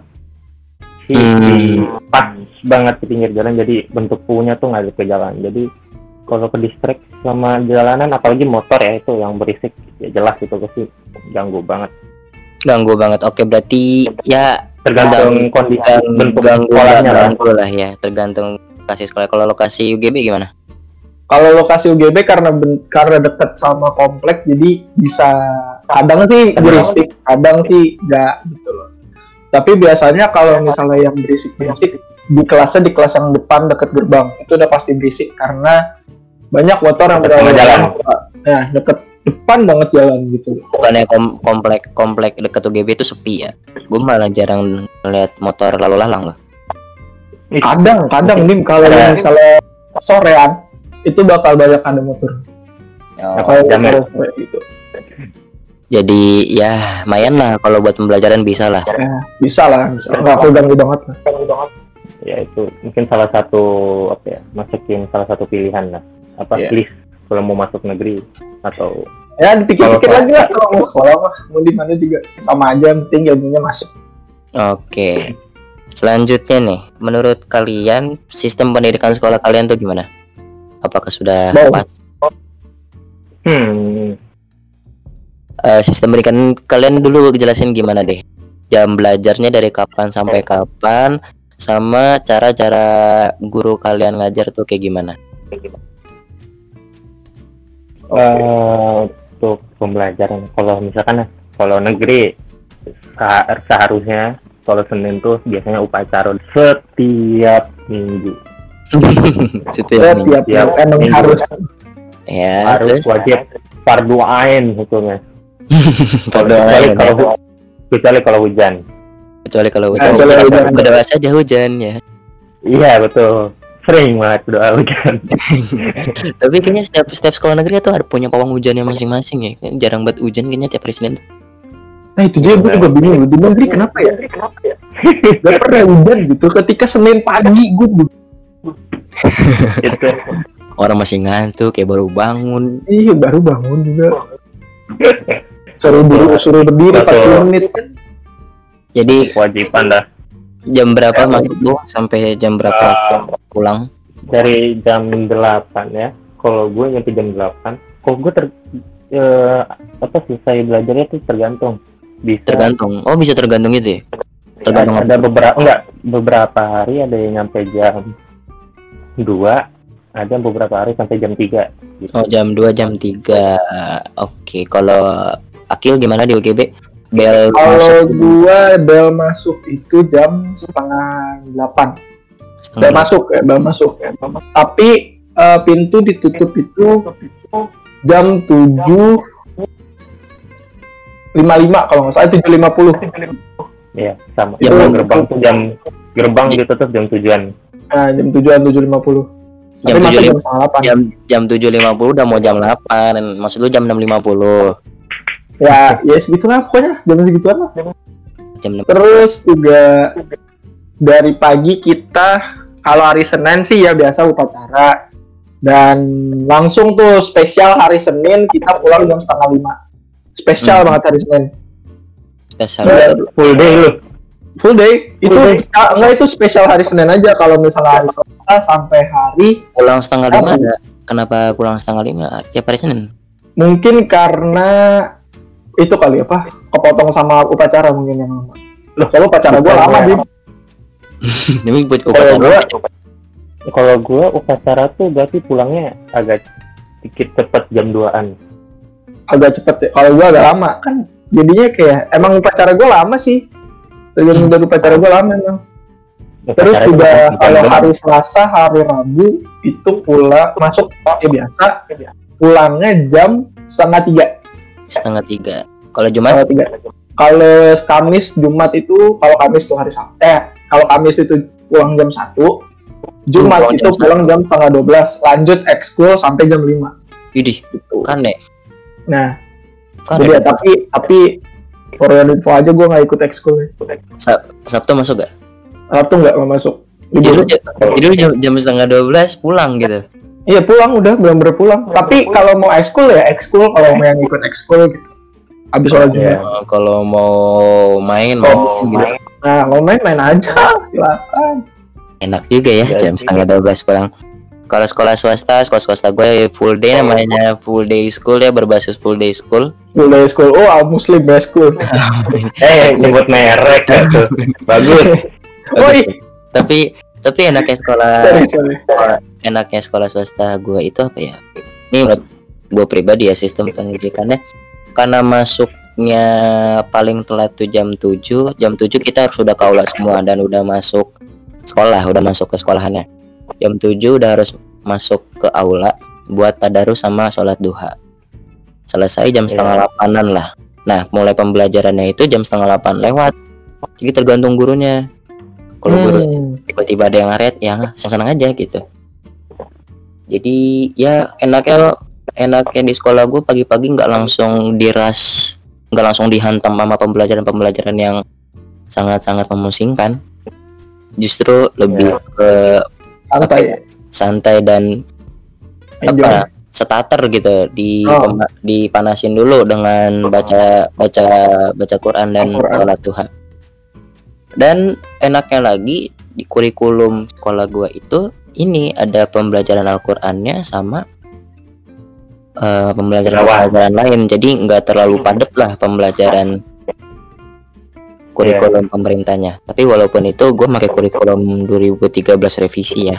sih Hmm. pas banget di pinggir jalan jadi bentuk punya tuh nggak ke jalan. Jadi kalau ke distrik sama jalanan apalagi motor ya itu yang berisik ya jelas itu pasti ganggu banget. Ganggu banget. Oke berarti ya tergantung kondisi gang, bentuk ganggu sekolahnya lah. ganggu lah ya. Tergantung lokasi sekolah kalau lokasi UGB gimana Kalau lokasi UGB karena ben- karena dekat sama komplek jadi bisa kadang sih berisik, kadang sih enggak gitu loh. Tapi biasanya kalau misalnya yang berisik-berisik di kelasnya di kelas yang depan dekat gerbang itu udah pasti berisik karena banyak motor yang berlalu jalan. Ya, deket depan banget jalan gitu. bukannya kom- komplek komplek dekat UGB itu sepi ya gue malah jarang lihat motor lalu lalang loh Kadang, kadang nih kalau misalnya sorean itu bakal banyak ada motor. Oh, Kalau motor sore gitu. jadi ya lumayan lah kalau buat pembelajaran bisa lah Ya, bisa lah, bisa. Nggak aku ganggu banget lah. ya itu mungkin salah satu apa ya masukin salah satu pilihan lah apa Iya. list kalau mau masuk negeri atau Ya dipikir-pikir lagi lah kalau mau sekolah mah mau di mana juga sama aja yang penting ilmunya masuk. oke selanjutnya nih menurut kalian sistem pendidikan sekolah kalian tuh gimana? Apakah sudah Bagus. pas? Hmm. Eh, sistem pendidikan kalian dulu jelasin gimana deh. Jam belajarnya dari kapan sampai kapan sama cara-cara guru kalian ngajar tuh kayak gimana? Eh, untuk pembelajaran kalau misalkan ya, kalau negeri seha- seharusnya kalau Senin tuh biasanya upacara setiap minggu. Setiap minggu. Setiap Tiap emang minggu. harus. Ya harus terus? wajib fardu ain hukumnya kecuali ya. kalau kecuali kalau hujan. Kecuali kalau hujan. Kecuali hujan. berdoa saja hujan ya. Iya betul. Sering banget doa hujan. Tapi kayaknya setiap setiap sekolah negeri tuh ada punya pawang hujannya masing-masing ya. Jarang banget hujan kayaknya tiap hari Senin tuh. Nah itu dia gue juga bingung di negeri kenapa ya? Gak pernah hujan gitu. Ketika Senin pagi gue itu orang masih ngantuk kayak baru bangun iya baru bangun juga. Suruh dulu suruh berdiri Betul. 40 menit kan. jadi kewajiban lah jam berapa masuk tuh sampai jam berapa pulang dari jam 8 ya kalau gue nyampe jam 8 kalau gue ter eh, apa selesai belajarnya tuh tergantung bisa. Tergantung. Oh bisa tergantung itu ya? Tergantung ada beberapa enggak beberapa hari ada yang nyampe jam 2 ada beberapa hari sampai jam 3 gitu. oh jam 2 jam 3 oke kalau Akil gimana di UGB bel Kalau masuk gua bel masuk itu jam setengah delapan. Bel setengah masuk ya, bel masuk. Tapi eh, pintu ditutup itu jam tujuh lima lima kalau nggak salah tujuh lima puluh. Iya, sama. Jam Itu gerbang tuh jam gerbang ditutup jam tujuan. Nah, jam tujuan tujuh lima puluh. Jam Tapi masuk 7.50. jam setengah delapan. jam jam 7.50 udah mau jam 8 maksud lu jam 6.50 Ya, ya segitulah pokoknya jam segituan lah. jam 6 Terus juga dari pagi kita kalau hari Senin sih ya biasa upacara dan langsung tuh spesial hari Senin kita pulang jam setengah lima. Spesial Hmm. banget hari Senin. spesial Ya, Full day lu. full day itu Full day. ah, enggak itu spesial hari Senin aja kalau misalnya hari Selasa sampai hari pulang setengah lima ada kenapa pulang setengah lima tiap hari Senin mungkin karena itu kali apa kepotong sama upacara mungkin yang lama. Loh, Soalnya upacara gua lama Bim. demi buat Kalau upacara gua kalau gua upacara tuh berarti pulangnya agak sedikit cepet jam 2-an. Agak cepet ya. Kalau gua agak lama kan jadinya kayak emang upacara gua lama sih. Tergantung dari upacara gua lama emang. Terus Upacara juga itu kalau 2. hari Selasa, hari Rabu itu pulang masuk ya biasa pulangnya jam setengah tiga. setengah tiga kalau Jumat Setengah tiga. Kalau Kamis, Jumat itu kalau Kamis tuh hari Sabtu. Eh, kalau Kamis itu pulang jam satu. Jumat Pulang itu jam pulang jam setengah 12 lanjut ekskul sampai jam 5 Idih gitu. kan deh Nah, kan jadi ya, tapi tapi for your info aja gue nggak ikut ekskul. Sabtu masuk gak Sabtu nggak nggak masuk. jadi jadi jam, jam setengah dua belas pulang gitu Iya pulang udah benar-benar pulang. Tapi kalau mau ekskul ya ekskul kalau mau yang ikut ekskul gitu. Abis sholat. Oh, kalau mau main Oh, main gitu Nah mau main main aja silakan. enak juga ya Iya, jam iya. setengah dua belas pulang kalau sekolah swasta sekolah swasta gue full day namanya full day school ya berbasis full day school Full day school. Oh al muslim day school. Eh, nyebut merek ya tuh. Bagus. Oi. tapi tapi enaknya sekolah enaknya sekolah swasta gue itu apa ya ini menurut gue pribadi ya sistem pendidikannya karena masuk masuknya paling telat tuh jam 7 jam 7 kita harus udah kaula semua dan udah masuk sekolah udah masuk ke sekolahannya jam 7 udah harus masuk ke aula buat tadarus sama sholat duha. Selesai jam setengah delapanan lah. Nah mulai pembelajarannya itu jam setengah delapan lewat. Jadi tergantung gurunya. Kalau guru Hmm. tiba-tiba ada yang ngaret ya senang aja gitu. Jadi ya enaknya enaknya di sekolah gue pagi-pagi nggak langsung diras nggak langsung dihantam sama pembelajaran-pembelajaran yang sangat-sangat memusingkan. Justru lebih Ya. ke santai ya. santai dan Enjoy. apa starter gitu di Oh. dipanasin dulu dengan baca baca baca Quran dan Al-Quran. sholat duha dan enaknya lagi di kurikulum sekolah gua itu ini ada pembelajaran Al-Qur'annya sama eh, pembelajaran-pembelajaran lain jadi nggak terlalu padat lah pembelajaran kurikulum pemerintahnya tapi walaupun itu gue pakai kurikulum 2013 revisi ya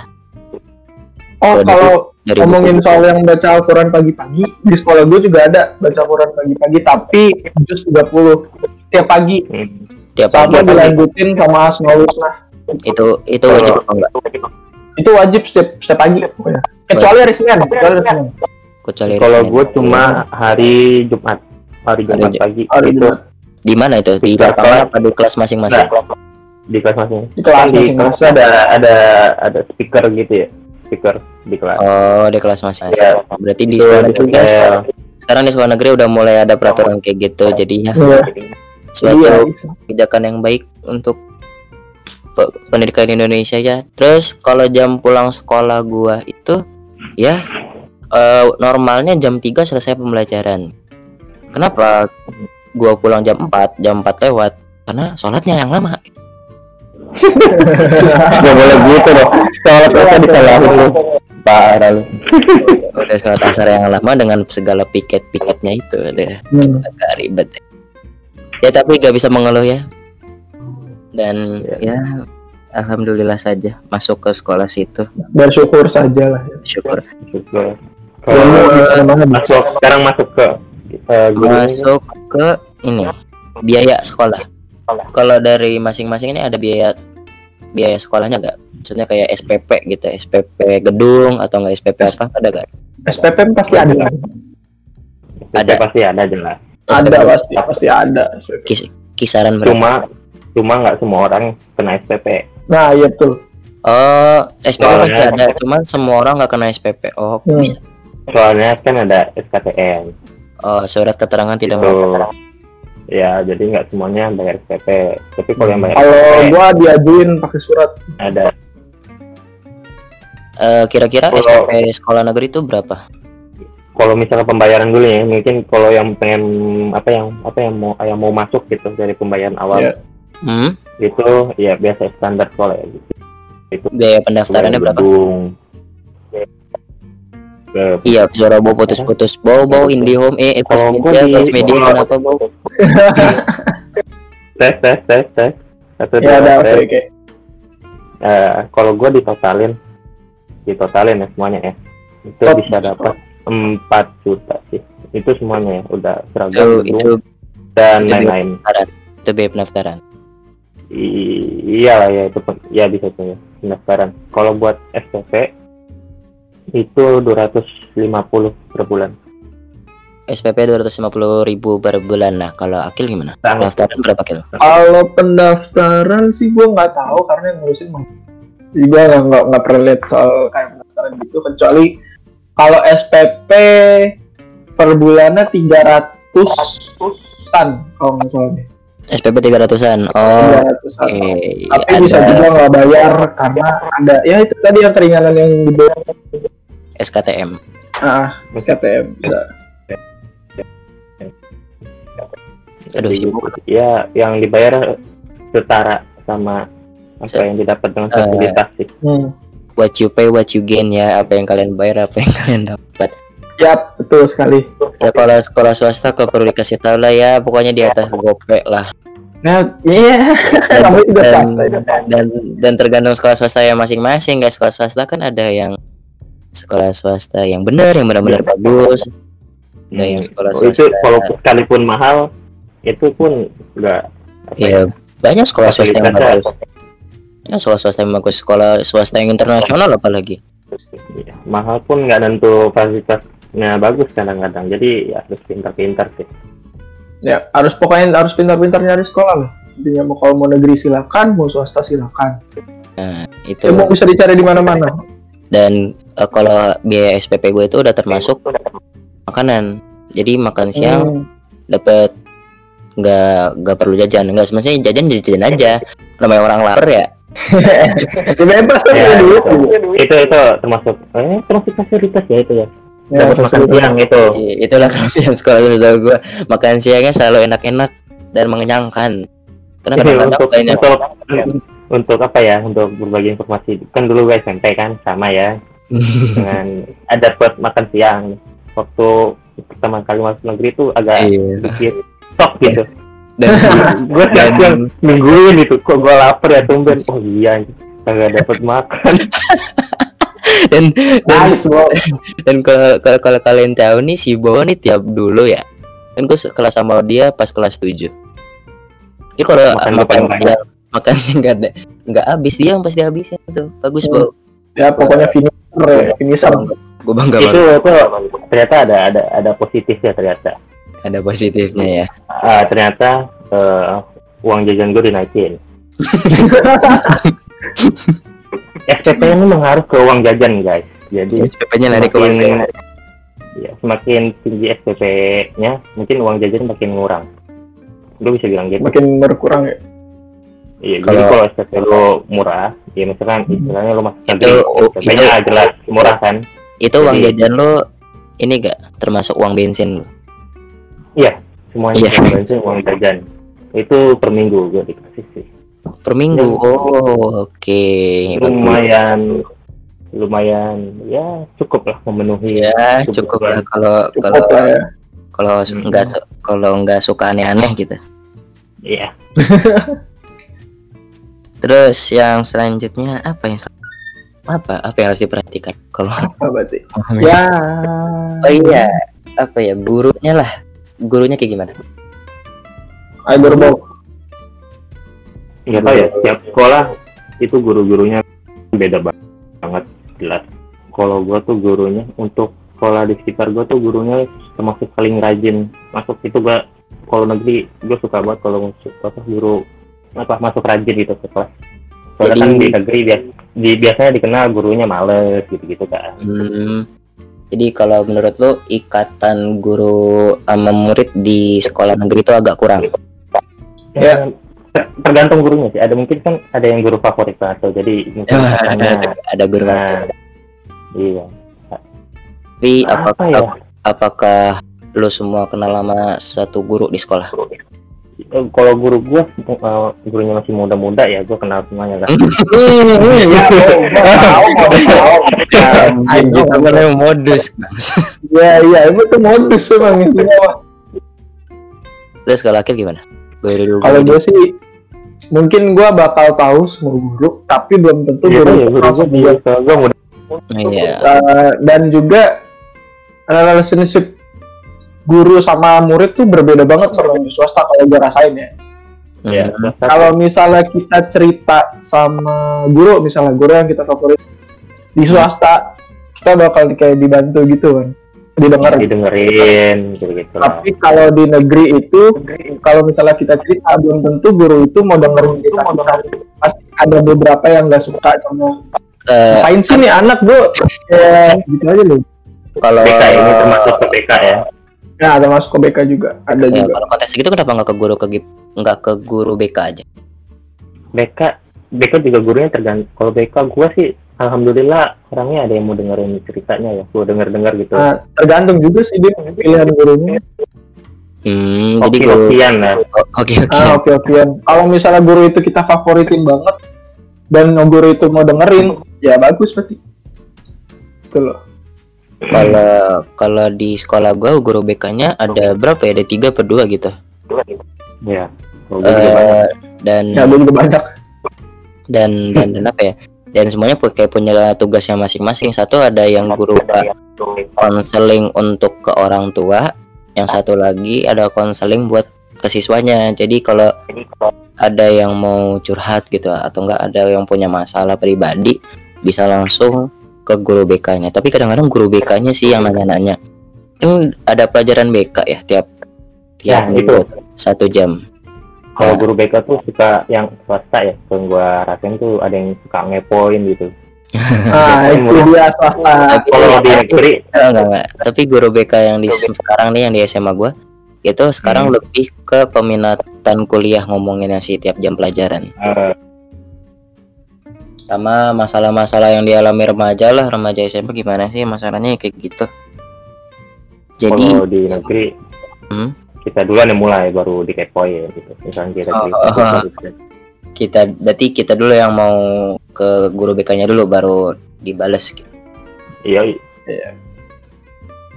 Oh, Kalau kalau dari ngomongin buku- soal yang baca Al-Quran pagi-pagi, di sekolah gue juga ada baca Al-Quran pagi-pagi, tapi jus 30 tiap pagi. Hmm. tiap Sama pagi dilanjutin sama Asmaul Husna. itu itu wajib apa enggak Itu wajib setiap setiap pagi. pokoknya. Kecuali hari Senin, kecuali hari Senin. kecuali hari Kalau gue cuma hari Jumat, hari Jumat Ju- pagi Hari itu Jumat. Di mana itu di apa di kelas masing-masing di kelas masing. Di kelas Kan di masing-masing. kelas ada ada ada speaker gitu ya, speaker di kelas. oh di kelas masing-masing Ya. berarti di sekolah di negeri kan sekolah. sekarang, sekarang di sekolah negeri udah mulai ada peraturan kayak gitu jadi ya Iya. suatu Iya. kebijakan yang baik untuk pe- pendidikan di Indonesia ya. Terus kalau jam pulang sekolah gua itu ya eh, normalnya jam 3 selesai pembelajaran. Kenapa gua pulang jam 4, jam 4 lewat? Karena sholatnya yang lama. Gak boleh gitu dong. Sholat apa disalahin lu. Parah lu. Udah sholat asar yang lama dengan segala piket-piketnya itu udah Hmm. agak ribet. Ya tapi gak bisa mengeluh ya. Dan Ya. ya alhamdulillah saja masuk ke sekolah situ. Bersyukur saja lah. Syukur. Syukur. Kalau masuk sekarang masuk ke eh, gurunya. masuk ke ini biaya sekolah. Kalau dari masing-masing ini ada biaya biaya sekolahnya nggak? Maksudnya kayak SPP gitu, SPP gedung atau nggak SPP apa? Ada nggak? SPP pasti ada. Ada. pasti ada jelas. Ada pasti pasti ada. SPP. Kis- kisaran berapa? Cuma cuma nggak semua orang kena SPP. Nah, iya betul. Oh, SPP Soalnya- pasti ada, cuman semua orang nggak kena SPP. Oh, Hmm. bisa. Soalnya kan ada SKTN. Oh, surat keterangan tidak Gitu. mau. Ya, jadi nggak semuanya bayar SPP. Tapi kalau yang bayar Kalau SPP gua diajuin pakai surat ada Eh, kira-kira Kalau- SPP sekolah negeri itu berapa? kalau misalnya pembayaran dulu ya, mungkin kalau yang pengen apa yang apa yang mau yang mau masuk gitu dari pembayaran awal Iya. Hmm? itu ya biasa standar sekolah ya gitu. Biaya pendaftarannya berapa? Gedung. Ke- Iya, suara bau putus-putus. Bau bau IndiHome eh, eh pas Kalau gua media, di- pas media kalau- kenapa bau? tes tes tes tes satu ya ada tes. oke oke. Eh, kalau gue ditotalin ditotalin ya semuanya ya itu Top. bisa dapat 4 juta sih itu semuanya ya udah Itu seragam itu gedung, dan itu lain-lain itu biaya pendaftaran. I- iyalah ya itu ya bisa tuh ya pendaftaran kalau buat SPP itu 250 per bulan SPP 250.000 ribu per bulan. Nah, kalau Akil gimana? sangat Pendaftaran berapa kilo? Kalau pendaftaran sih gua nggak tahu karena yang ngurusin gua nggak nggak nggak pernah lihat soal kayak pendaftaran gitu kecuali kalau SPP per bulannya 300-an kalau nggak salah. SPP 300-an. Oh, 300-an. oke. Tapi bisa Ada juga nggak bayar karena ada ya itu tadi yang keringanan yang dibayar SKTM. ah SKTM bisa. Aduh, Jadi, sibuk. ya yang dibayar setara sama apa Ses- yang didapat dengan fasilitas sih Hmm. What you pay, what you gain ya. Apa yang kalian bayar, apa yang kalian dapat. Ya betul sekali. Ya kalau sekolah swasta kok perlu dikasih tahu lah ya. Pokoknya di atas gope lah. Nah, iya, Dan, dan, itu. dan, dan tergantung sekolah swasta yang masing-masing. Guys, sekolah swasta kan ada yang sekolah swasta yang benar, yang benar-benar bagus. Ada yang sekolah Oh, itu swasta. kalau sekalipun mahal itu pun nggak apa ya banyak sekolah swasta yang bagus ya sekolah swasta yang bagus sekolah swasta yang internasional apalagi Iya, mahal pun nggak tentu fasilitasnya bagus kadang-kadang jadi ya harus pintar-pintar sih Ya, harus pokoknya harus pintar-pintar nyari sekolah lah. Intinya mau kalau mau negeri silakan, mau swasta silakan. itu Ya, mau bisa dicari di mana-mana. dan eh, kalau biaya SPP gue itu udah termasuk makanan. Jadi makan siang Hmm. dapat nggak nggak perlu jajan. Nggak semestinya jajan jajan aja. Namanya orang lapar ya. Bebas kan Ya, ya, duit. itu itu termasuk eh termasuk fasilitas ya itu ya. Ya, makan siang itu. I- itulah kelebihan sekolah swasta gue makan siangnya selalu enak-enak dan mengenyangkan. Karena kadang-kadang untuk banyak. untuk untuk apa ya? Untuk berbagi informasi. Kan dulu gue SMP kan sama ya dengan ada dapat makan siang. Waktu pertama kali masuk negeri itu agak Iya. sedikit shock gitu. Dan gue dan siang mingguin itu kok gue lapar ya tumben. Oh iya kagak dapat makan. Dan dan, Nice, dan kalau kalau kalau kalian tahu nih si Bowo nih tiap dulu ya kan gue kelas sama dia pas kelas 7 ini kalau Makan makan, banyak. siang makan siang nggak ada nggak habis dia yang pasti habisnya tuh. Bagus Bo Ya, pokoknya finisher ya, finisher. gue bangga itu banget. itu ternyata ada ada ada positifnya ternyata. Ada positifnya ya. Ah, ternyata eh, uang jajan gue dinaikin. SPP ini mengaruh ke uang jajan guys. Jadi SPP-nya lari ke semakin, mana ya, semakin tinggi SPP-nya mungkin uang jajan makin ngurang. Gue bisa bilang gitu. Makin berkurang ya. Iya Kalau- jadi kalau SPP lo murah ya misalkan istilahnya lo masuk negeri Itu- SPP-nya itu- jelas murah kan? itu uang Jadi- jajan lo ini gak termasuk uang bensin lo? Semuanya Iya. uang bensin uang jajan. Itu per minggu gue dikasih sih. Per minggu? Ya. oh oke. Bagus. lumayan lumayan. Ya cukup lah memenuhi. Ya cukup lah. kalau kalau kalau nggak kalau nggak suka aneh-aneh gitu. Iya terus yang selanjutnya apa yang sel- apa apa yang harus diperhatikan kalau Apa berarti? ya Ya. oh iya apa ya gurunya lah gurunya kayak gimana Ayo berbau. nggak tahu ya setiap sekolah itu guru-gurunya beda ba- banget jelas kalau gua tuh gurunya untuk sekolah di sekitar gua tuh gurunya termasuk paling rajin masuk itu gua kalau negeri gua suka banget kalau masuk apa guru apa masuk rajin gitu ke kelas soalnya Jadi- kan di negeri bias- di biasanya dikenal gurunya males gitu-gitu kan Hmm, jadi kalau menurut lo ikatan guru sama murid di sekolah negeri itu agak kurang? Ya. ter- tergantung gurunya sih. Ada mungkin kan ada yang guru favorit atau jadi mungkin katanya ada guru nah, iya. Tapi apa apakah ya? apakah lo semua kenal sama satu guru di sekolah kalau guru gua eh, gurunya masih muda-muda ya gua kenal semuanya lah. Iya, gua tahu, gitu modus. Iya, iya, itu tuh modus emang. Wah. terus kalau akhir gimana? Gue Kalau gue sih mungkin gua bakal tahu semua guru, tapi belum tentu Iya, guru ya, guru gua di sekolah gua muda. Iya. Eh, dan juga relationship guru sama murid tuh berbeda banget sama di swasta kalau gue rasain ya. ya Hmm. Kalau misalnya kita cerita sama guru, misalnya guru yang kita favorit di swasta, kita bakal kayak dibantu gitu kan, didengar. didengerin gitu gitu Tapi kalau di negeri itu, kalau misalnya kita cerita, belum tentu guru itu mau dengerin kita. kita. Pasti ada beberapa yang nggak suka sama Eh, ngapain sih nih anak bro ya gitu aja loh kalau BK ini termasuk BK ya ya ada masuk ke BK juga. Ada ya, juga. kalau konteks gitu kenapa nggak ke guru ke gip nggak ke guru BK aja? BK BK juga gurunya tergantung. Kalau BK gua sih alhamdulillah orangnya ada yang mau dengerin ceritanya ya. Gua denger dengar gitu. Nah, tergantung juga sih dia pilihan gurunya. Hmm jadi oke guru okean lah oke oke ah oke oke kalau misalnya guru itu kita favoritin banget dan guru itu mau dengerin ya bagus berarti. Itu loh kalau kalau di sekolah gua guru BK-nya ada berapa ya? Ada tiga per dua gitu. Ya. Eh, dan ya gue juga banyak. dan dan dan apa ya? Dan semuanya kayak punya tugasnya masing-masing. Satu ada yang guru konseling untuk ke orang tua. Yang satu lagi ada konseling buat ke siswanya. Jadi kalau ada yang mau curhat gitu atau enggak ada yang punya masalah pribadi bisa langsung ke guru BK-nya tapi kadang-kadang guru BK-nya sih yang nanya-nanya kan ada pelajaran BK ya tiap tiap Ya, itu. satu jam Kalau Nah. guru BK tuh suka yang swasta ya, yang gua rasain tuh ada yang suka ngepoin gitu. Nah, itu dia swasta. Kalau di negeri, enggak, enggak enggak tapi guru BK yang di sekarang nih yang di SMA gua itu sekarang Hmm. lebih ke peminatan kuliah ngomonginnya sih tiap jam pelajaran eh, sama masalah-masalah yang dialami remaja lah remaja SMA gimana sih masalahnya kayak gitu jadi kalau di negeri, Hmm. kita duluan yang mulai baru dikepoin gitu. Misalnya kita Oh, cerita, oh, kita oh. kita berarti kita dulu yang mau ke guru BK-nya dulu baru dibales gitu. Iya,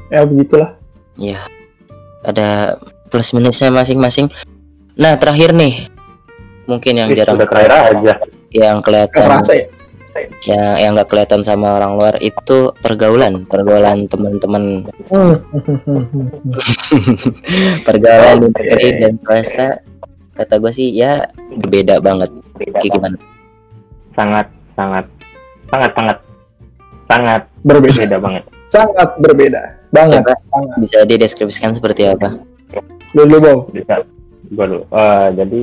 Ya begitulah. ya ada plus minusnya masing-masing nah terakhir nih mungkin yang Ih, jarang udah terakhir aja. Yang kelihatan Kerasa ya. yang yang nggak kelihatan sama orang luar itu pergaulan pergaulan teman-teman pergaulan di negeri dan swasta kata gue sih ya berbeda banget kayak gimana Sangat, sangat, sangat, sangat, sangat berbeda. beda banget. Sangat berbeda. Banget. coba Sangat. bisa dideskripsikan seperti apa Dulu bang. Bisa, gua dulu. Eh, jadi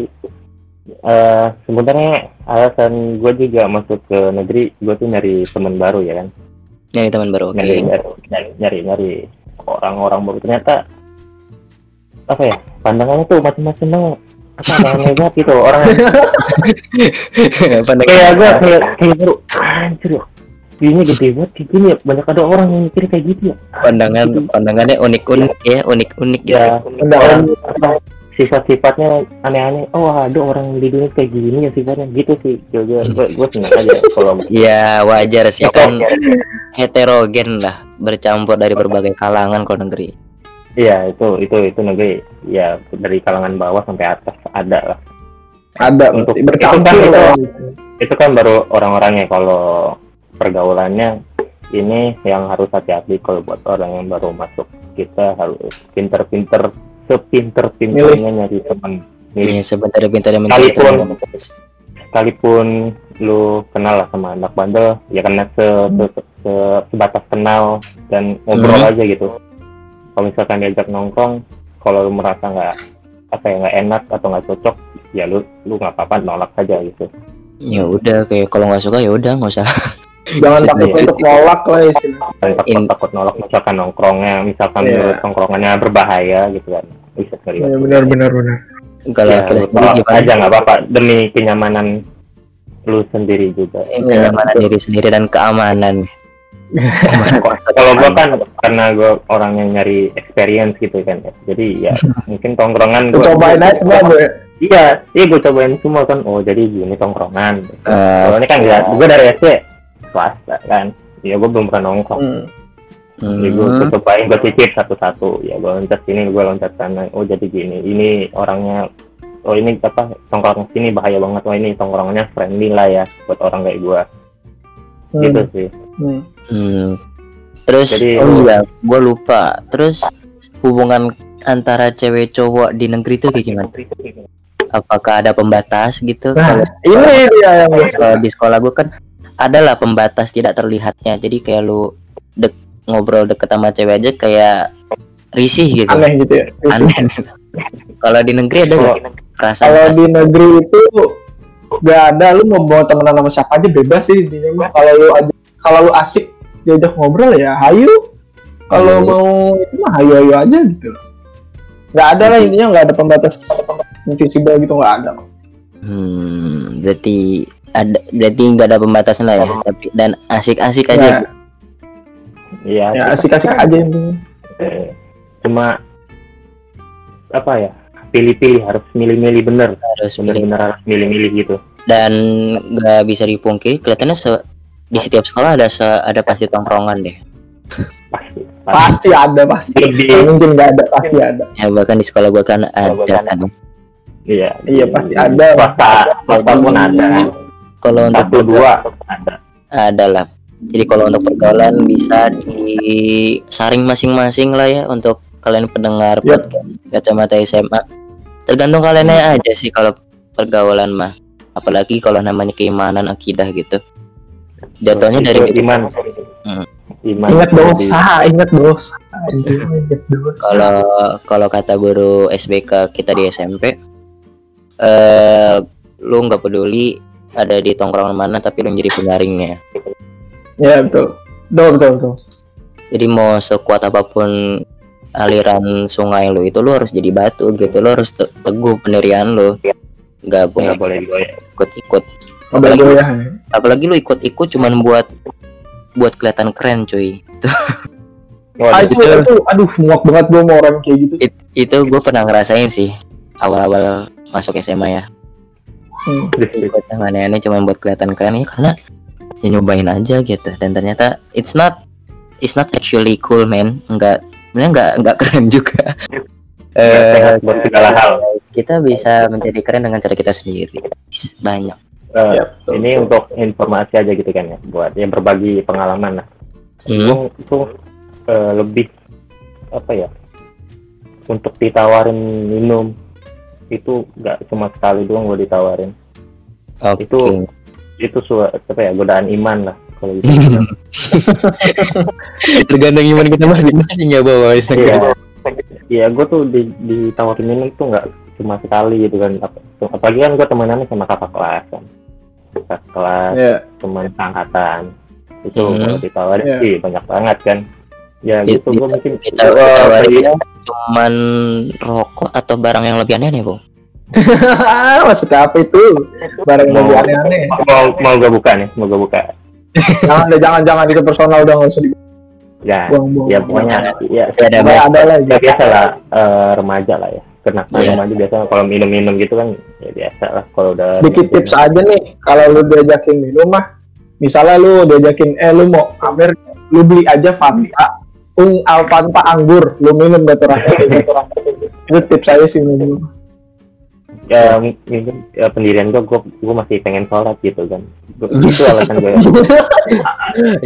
eh sebenarnya alasan gue juga masuk ke negeri, gue tuh nyari teman baru ya kan. nyari teman baru oke nyari nyari nyari nyari orang-orang baru ternyata apa ya pandangannya tuh macam-macam dong apa yang negatif gitu orang kayak gue kayak kayak baru anjir ya ini gede banget kayak gini ya banyak ada orang yang mikir kayak gitu ya pandangan pandangannya unik-unik ya unik-unik gitu. ya Pandangan. orang apa, sifat-sifatnya aneh-aneh. Oh ada orang di dunia kayak gini ya sifatnya. Gitu sih gue gue gue senang aja kalau ya wajar sih. Ya, kan heterogen lah bercampur dari berbagai kalangan kalau negeri. Iya itu itu itu negeri. Ya dari kalangan bawah sampai atas ada lah. Ada Untuk- bercampur. itu kan- itu kan baru orang-orangnya kalau pergaulannya ini yang harus hati-hati kalau buat orang yang baru masuk. Kita harus pinter-pinter sepinter-pinternya nyari teman Iya sebentar pintar yang mencari teman. sekalipun lu kenal lah sama anak bandel ya karena se, se- se- sebatas kenal dan ngobrol Hmm. aja gitu. Kalau misalkan diajak nongkrong kalau lu merasa nggak apa ya nggak enak atau nggak cocok ya lu lu nggak apa-apa nolak aja gitu. Ya udah kayak kalau nggak suka ya udah nggak usah Jangan takut Iya. untuk nolak lah istilahnya. takut In- takut nolak misalkan nongkrongnya misalkan Iya. menurut nongkrongannya berbahaya gitu kan bisa sekali Iya benar benar benar. kalau ya, lu sendiri gimana aja nggak apa-apa demi kenyamanan lu sendiri juga Eh, kenyamanan diri sendiri dan keamanan kalau gua kan karena gua orang yang nyari experience gitu kan ya. jadi ya mungkin tongkrongan gua cobain aja semua gue. iya iya gua cobain semua kan oh jadi gini tongkrongan Eh, kalau ini kan enggak gua dari SD swasta kan? Ya gua belum pernah nongkrong. Hmm. Jadi gue hmm, cobain gue cicip satu-satu. Ya gue loncat sini gue loncat sana. Oh jadi gini. Ini orangnya oh ini apa tongkrong sini bahaya banget. Oh ini tongkrongannya friendly lah ya buat orang kayak gue Hmm. gitu sih. Hmm. hmm. terus Jadi- oh iya gue lupa. Terus hubungan antara cewek cowok di negeri itu kayak gimana? Apakah ada pembatas gitu? Nah, kalau ini dia yang gue kalau di sekolah gue kan adalah pembatas tidak terlihatnya jadi kayak lu dek ngobrol deket sama cewek aja kayak risih gitu aneh gitu ya. aneh kalau di negeri ada nggak perasaan Kalau di negeri itu gak ada lu mau bawa temenan sama siapa aja bebas sih intinya mah. Kalau lu kalau lu asik diajak ngobrol ya hayu. Kalau Hayu. mau itu mah hayu hayu aja gitu. Gak ada lah intinya nggak ada pembatas invisible gitu nggak ada. Hmm, berarti ada berarti nggak ada pembatasan lah ya, tapi dan asik-asik Ya, aja. iya ya asik-asik aja intinya. eh, cuma apa ya pilih-pilih harus milih-milih bener Harus bener-bener harus milih-milih gitu Dan nggak bisa dipungkiri, kelihatannya se- di setiap sekolah ada se- ada pasti tongkrongan deh. pasti pasti Pasti ada pasti. Lebih mungkin nggak ada pasti ada. Ya bahkan di sekolah gua kan ada kan kan. iya Iya, pasti ada. swasta swasta pun ada Kalau untuk satu dua ada ada lah. Jadi kalau untuk pergaulan bisa disaring masing-masing lah ya untuk kalian pendengar Yap. podcast kacamata SMA. tergantung kaliannya aja sih kalau pergaulan mah apalagi kalau namanya keimanan akidah gitu jatuhnya dari Itu iman Hmm. iman Ingat Jadi- dosa, ingat dosa. Anjing, Ingat dosa. kalau kalau kata guru SBK kita di SMP eh lu nggak peduli ada di tongkrongan mana tapi lu jadi penyaringnya. Ya betul. Betul, betul, betul. jadi mau sekuat apa pun aliran sungai lu itu lu harus jadi batu gitu. Lu harus te- teguh pendirian lu. Nggak boleh nggak boleh ikut-ikut. Apalagi- boleh goyah. apalagi lu ikut-ikut cuman buat buat kelihatan keren cuy. Ah, Waduh, itu, itu, aduh, muak banget gue sama orang kayak gitu. It- itu gue pernah ngerasain sih awal-awal masuk SMA ya Hmm. ikut yang aneh-aneh cuma buat kelihatan keren ya karena ya nyobain aja gitu. Dan ternyata it's not it's not actually cool man. Nggak sebenarnya nggak nggak keren juga. Eh sehat buat segala hal. kita bisa menjadi keren dengan cara kita sendiri. Banyak. Ya, betul, ini betul. untuk informasi aja gitu kan ya buat yang berbagi pengalaman. Lah hmm. itu, itu eh, lebih apa ya untuk ditawarin minum itu nggak cuma sekali doang gue ditawarin. Oke. Itu- itu su apa ya godaan iman lah kalau gitu. Tergantung iman kita masing-masing ya bawa iya. iya gue tuh di, ditawarin minum itu nggak cuma sekali gitu kan. Ap- apalagi kan gue temenannya sama kakak kelas kan. Kakak kelas Ya, teman angkatan. Itu Hmm. kalau ditawarin Iya. sih banyak banget kan ya Di- gitu. Gue mungkin kita gua- ditawarinnya cuman rokok atau barang yang lebih aneh nih bu? Maksudnya apa itu? Barang yang lebih aneh-aneh. mau mau gue buka nih mau gue buka. Jangan deh, jangan, jangan. Itu personal udah nggak usah ya ya pokoknya ya ada ada lah. ya biasa lah eh, remaja lah ya. Kena Iya. remaja biasa kalau minum-minum gitu kan ya biasa lah kalau udah Sedikit tips aja nih, kalau lu diajakin minum mah, misalnya lu diajakin, eh lu mau Amer, lu beli aja Fanta, un Fanta anggur, lu minum tuh rasanya. itu tips saya sih minum. ya mungkin ya, pendirian gue gue gue masih pengen sholat gitu kan. Itu alasan gue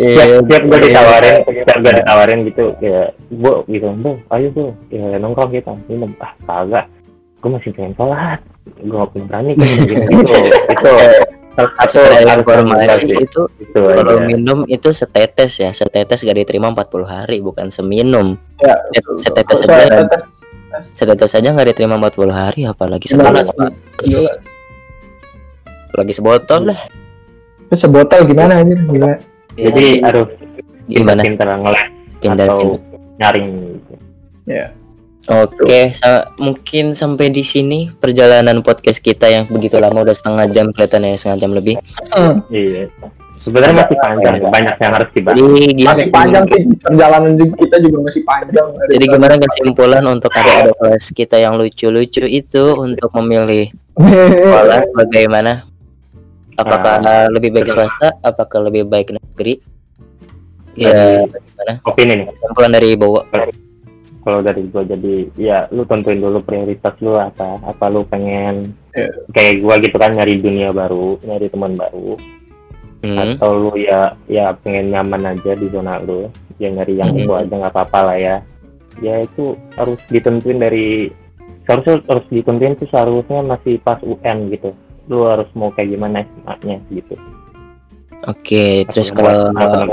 Iya, tiap tiap gue ditawarin tiap gue ditawarin gitu ya gue gitu bu ayo bu ya nongkrong kita minum. Ah kagak. Gue masih pengen sholat. Gue gak berani kan gitu. Itu satu informasi itu itu kalau aja. minum itu setetes ya setetes gak diterima 40 hari bukan seminum Ya, setetes Soalnya aja tetes- setetes saja nggak diterima 40 hari apalagi Gimana? segelas pak gila. lagi sebotol lah Itu sebotol gimana aja? Gila. jadi harus gimana pinter ngeles pindah atau nyaring gitu. Oke, sa- mungkin sampai di sini perjalanan podcast kita yang begitu lama udah setengah jam kelihatannya setengah jam lebih. iya sebenarnya masih panjang banyak yang harus dibahas Jadi Masih panjang sih perjalanan juga- kita juga masih panjang. Jadi gimana kesimpulan untuk adik-adik kelas kita yang lucu-lucu itu untuk memilih sekolah bagaimana? Apakah lebih baik swasta? Apakah lebih baik negeri? Ya, bagaimana? opini nih Kesimpulan dari Bowo. Kalau dari gua jadi ya lu tentuin dulu prioritas lu apa apa lu pengen Iya. kayak gua gitu kan nyari dunia baru nyari teman baru Hmm. atau lu ya ya pengen nyaman aja di zona lu ya nyari yang Mhm. itu aja nggak apa-apa lah ya ya itu harus ditentuin dari seharusnya harus ditentuin tuh seharusnya masih pas UN gitu lu harus mau kayak gimana SMA-nya gitu Oke, terus Pas kalau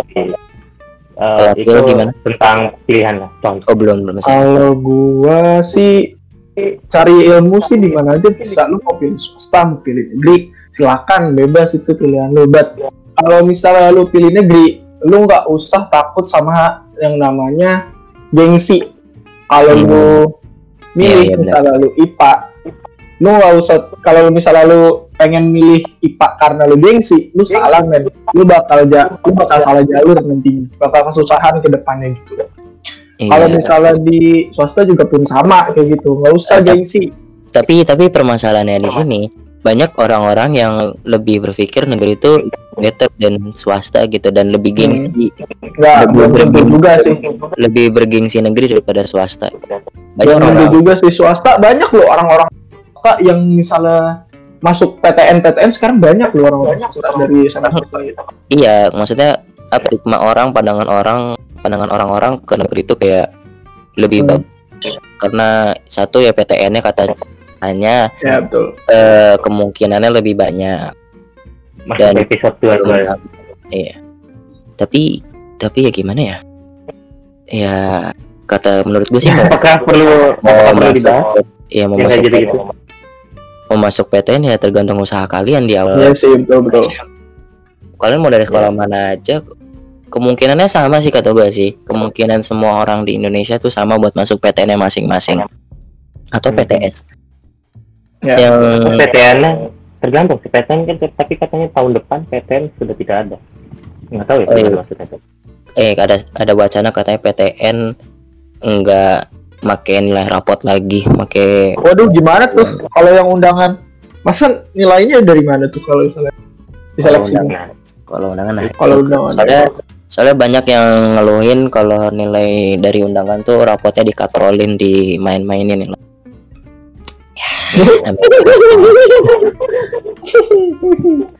Eh, kalau itu gimana? tentang pilihan lah contoh oh belum belum. Kalau gua sih cari ilmu sih di mana aja bisa lu mau pilih swasta mau pilih negeri silakan bebas itu pilihan lu But kalau misalnya lu pilih negeri lu nggak usah takut sama yang namanya gengsi kalau Hmm. lu milih Iya, iya, benar. misalnya lu IPA lu nggak usah kalau lu misalnya lu pengen milih IPA karena lu gengsi lu salah men. Lu bakal ja, lu bakal salah jalur nanti. Bakal kesusahan ke depannya gitu. Kalau Iya. misalnya di swasta juga pun sama kayak gitu. Nggak usah gengsi. Tapi tapi permasalahannya di sini banyak orang-orang yang lebih berpikir negeri itu better dan swasta gitu dan lebih gengsi. Nggak belum tentu juga sih. Lebih bergengsi negeri daripada swasta. Banyak orang juga sih. Swasta banyak loh orang-orang swasta yang misalnya masuk PTN PTN sekarang banyak loh orang-orang dari sana gitu iya maksudnya apa stigma orang pandangan orang pandangan orang-orang ke negeri itu kayak lebih Hmm. bagus karena satu ya PTN-nya kata hanya Ya betul. eh, kemungkinannya lebih banyak Masuk Dan- episode 2 dua ya. iya tapi tapi ya gimana ya ya kata menurut gue sih mau Apakah perlu mau apakah perlu masuk dibahas? ya mau Yang kayak masuk gitu-gitu. Mau masuk PTN ya tergantung usaha kalian di awal Iya sih betul betul. kalian mau dari sekolah mana aja kemungkinannya sama sih kata gue sih kemungkinan semua orang di Indonesia tuh sama buat masuk PTN masing-masing atau Hmm. PTS Ya. yang PTN-nya tergantung sih PTN kan tapi katanya tahun depan PTN sudah tidak ada. Nggak tahu ya Oh, iya. maksudnya. eh ada ada wacana katanya PTN enggak make nilai rapot lagi make Waduh gimana tuh kalau yang undangan? Masa nilainya dari mana tuh kalau misalnya diseleksi? Kalau undangan nah Kalau undangan. soalnya soalnya banyak yang ngeluhin kalau nilai dari undangan tuh rapotnya dikatrolin dimain-mainin nilai ya, juga sekolah.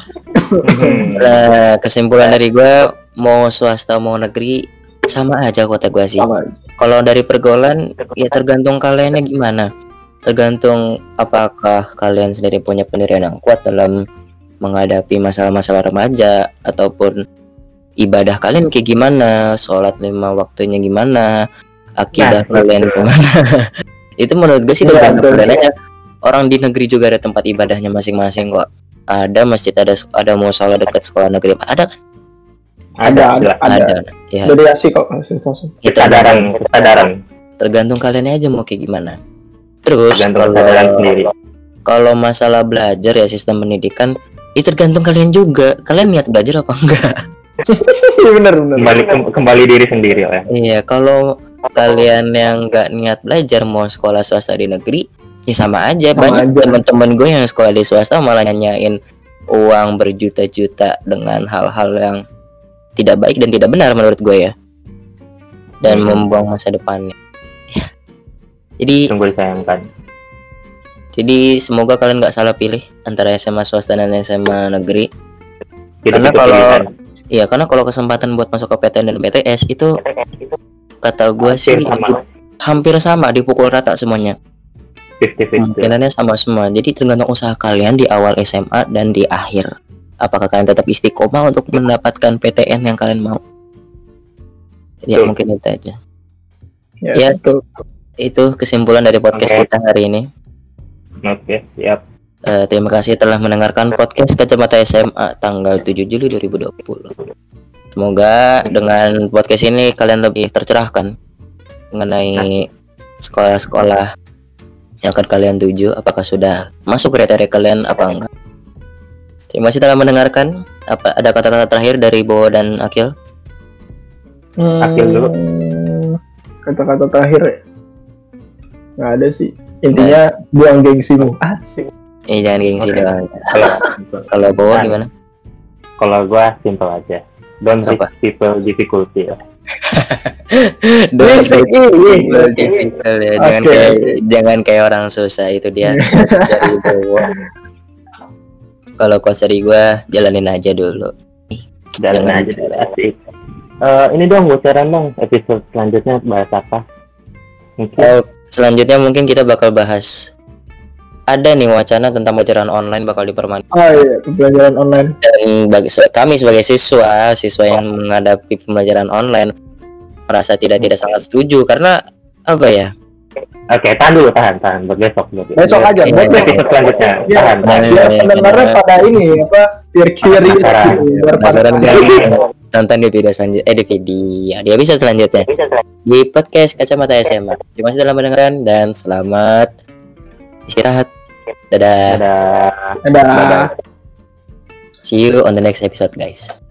Nah, kesimpulan dari gue mau swasta mau negeri sama aja kota gue sih. Kalau dari pergaulan ya tergantung kaliannya gimana. Tergantung apakah kalian sendiri punya pendirian yang kuat dalam menghadapi masalah-masalah remaja ataupun ibadah kalian kayak gimana, sholat lima waktunya gimana, akidah Nah, kalian betul. gimana. Itu menurut gue sih tergantung betul. kalian aja. Orang di negeri juga ada tempat ibadahnya masing-masing kok. Ada masjid, ada ada musola dekat sekolah negeri. Ada kan? Ada, ada, ada. Ada. Ya, Variasi kok kesadaran kesadaran tergantung kalian aja mau kayak gimana. Terus tergantung kalau kesadaran sendiri. kalau masalah belajar ya sistem pendidikan itu tergantung kalian juga. Kalian niat belajar apa enggak? Iya benar benar. Kembali kem- kembali diri sendiri ya. Iya, kalau kalian yang nggak niat belajar mau sekolah swasta di negeri, ya sama aja. Sama Banyak teman-teman gue yang sekolah di swasta malah nyanyain uang berjuta-juta dengan hal-hal yang tidak baik dan tidak benar menurut gue ya. Dan Hmm. membuang masa depannya. Ya. Jadi Sungguh disayangkan. jadi semoga kalian nggak salah pilih antara SMA swasta dan SMA negeri. Jadi Karena kalau-. Iya, karena kalau kesempatan buat masuk ke PTN dan PTS itu kata gue sih Hampir sama hampir sama dipukul rata semuanya. 50-50. Kemungkinannya sama semua. Jadi tergantung usaha kalian di awal SMA dan di akhir. Apakah kalian tetap istiqomah untuk mendapatkan PTN yang kalian mau? Ya Betul. mungkin itu aja. Ya, Ya. betul. Itu kesimpulan dari podcast Oke. kita hari ini. Oke, siap. Eh, terima kasih telah mendengarkan podcast Kacamata SMA tanggal 7 Juli 2020. Semoga dengan podcast ini kalian lebih tercerahkan mengenai sekolah-sekolah yang akan kalian tuju. Apakah sudah masuk kriteria kalian apa enggak? Terima kasih telah mendengarkan. Apa ada kata-kata terakhir dari Bowo dan Akil? Akil dulu. Hmm, Kata-kata terakhir ya? Nggak ada sih. Intinya buang gengsimu. Asik. Eh jangan gengsi Oke. doang. Kalau Bowo Nah. gimana? kalau gua simple aja. Don't Apa? make people difficulty ya. Don't people difficult ya. Jangan Oke. kayak jangan kayak orang susah itu dia dari Bowo. Kalau quotes dari gua jalanin aja dulu. Jalan Jangan. aja dulu, asik. Eh, ini dong bocoran dong episode selanjutnya bahas apa? Mungkin Eh, selanjutnya mungkin kita bakal bahas ada nih wacana tentang pelajaran online bakal dipermanenkan Oh iya, pembelajaran online. dan bagi se- kami sebagai siswa siswa yang menghadapi pembelajaran online merasa tidak tidak sangat setuju karena apa ya Oke, tahan dulu, tahan, tahan. Buat besok, buat Besok aja, Iya, buat iya. Episode selanjutnya, Iya. tahan, tahan. Biar Iya, pendengarnya iya. pada ini apa? Curious Penasaran. gitu. Penasaran tonton di video selanjutnya eh di video di episode selanjutnya di podcast kacamata SMA terima kasih telah mendengarkan dan selamat istirahat dadah Dadah. Dadah. Dadah. see you on the next episode guys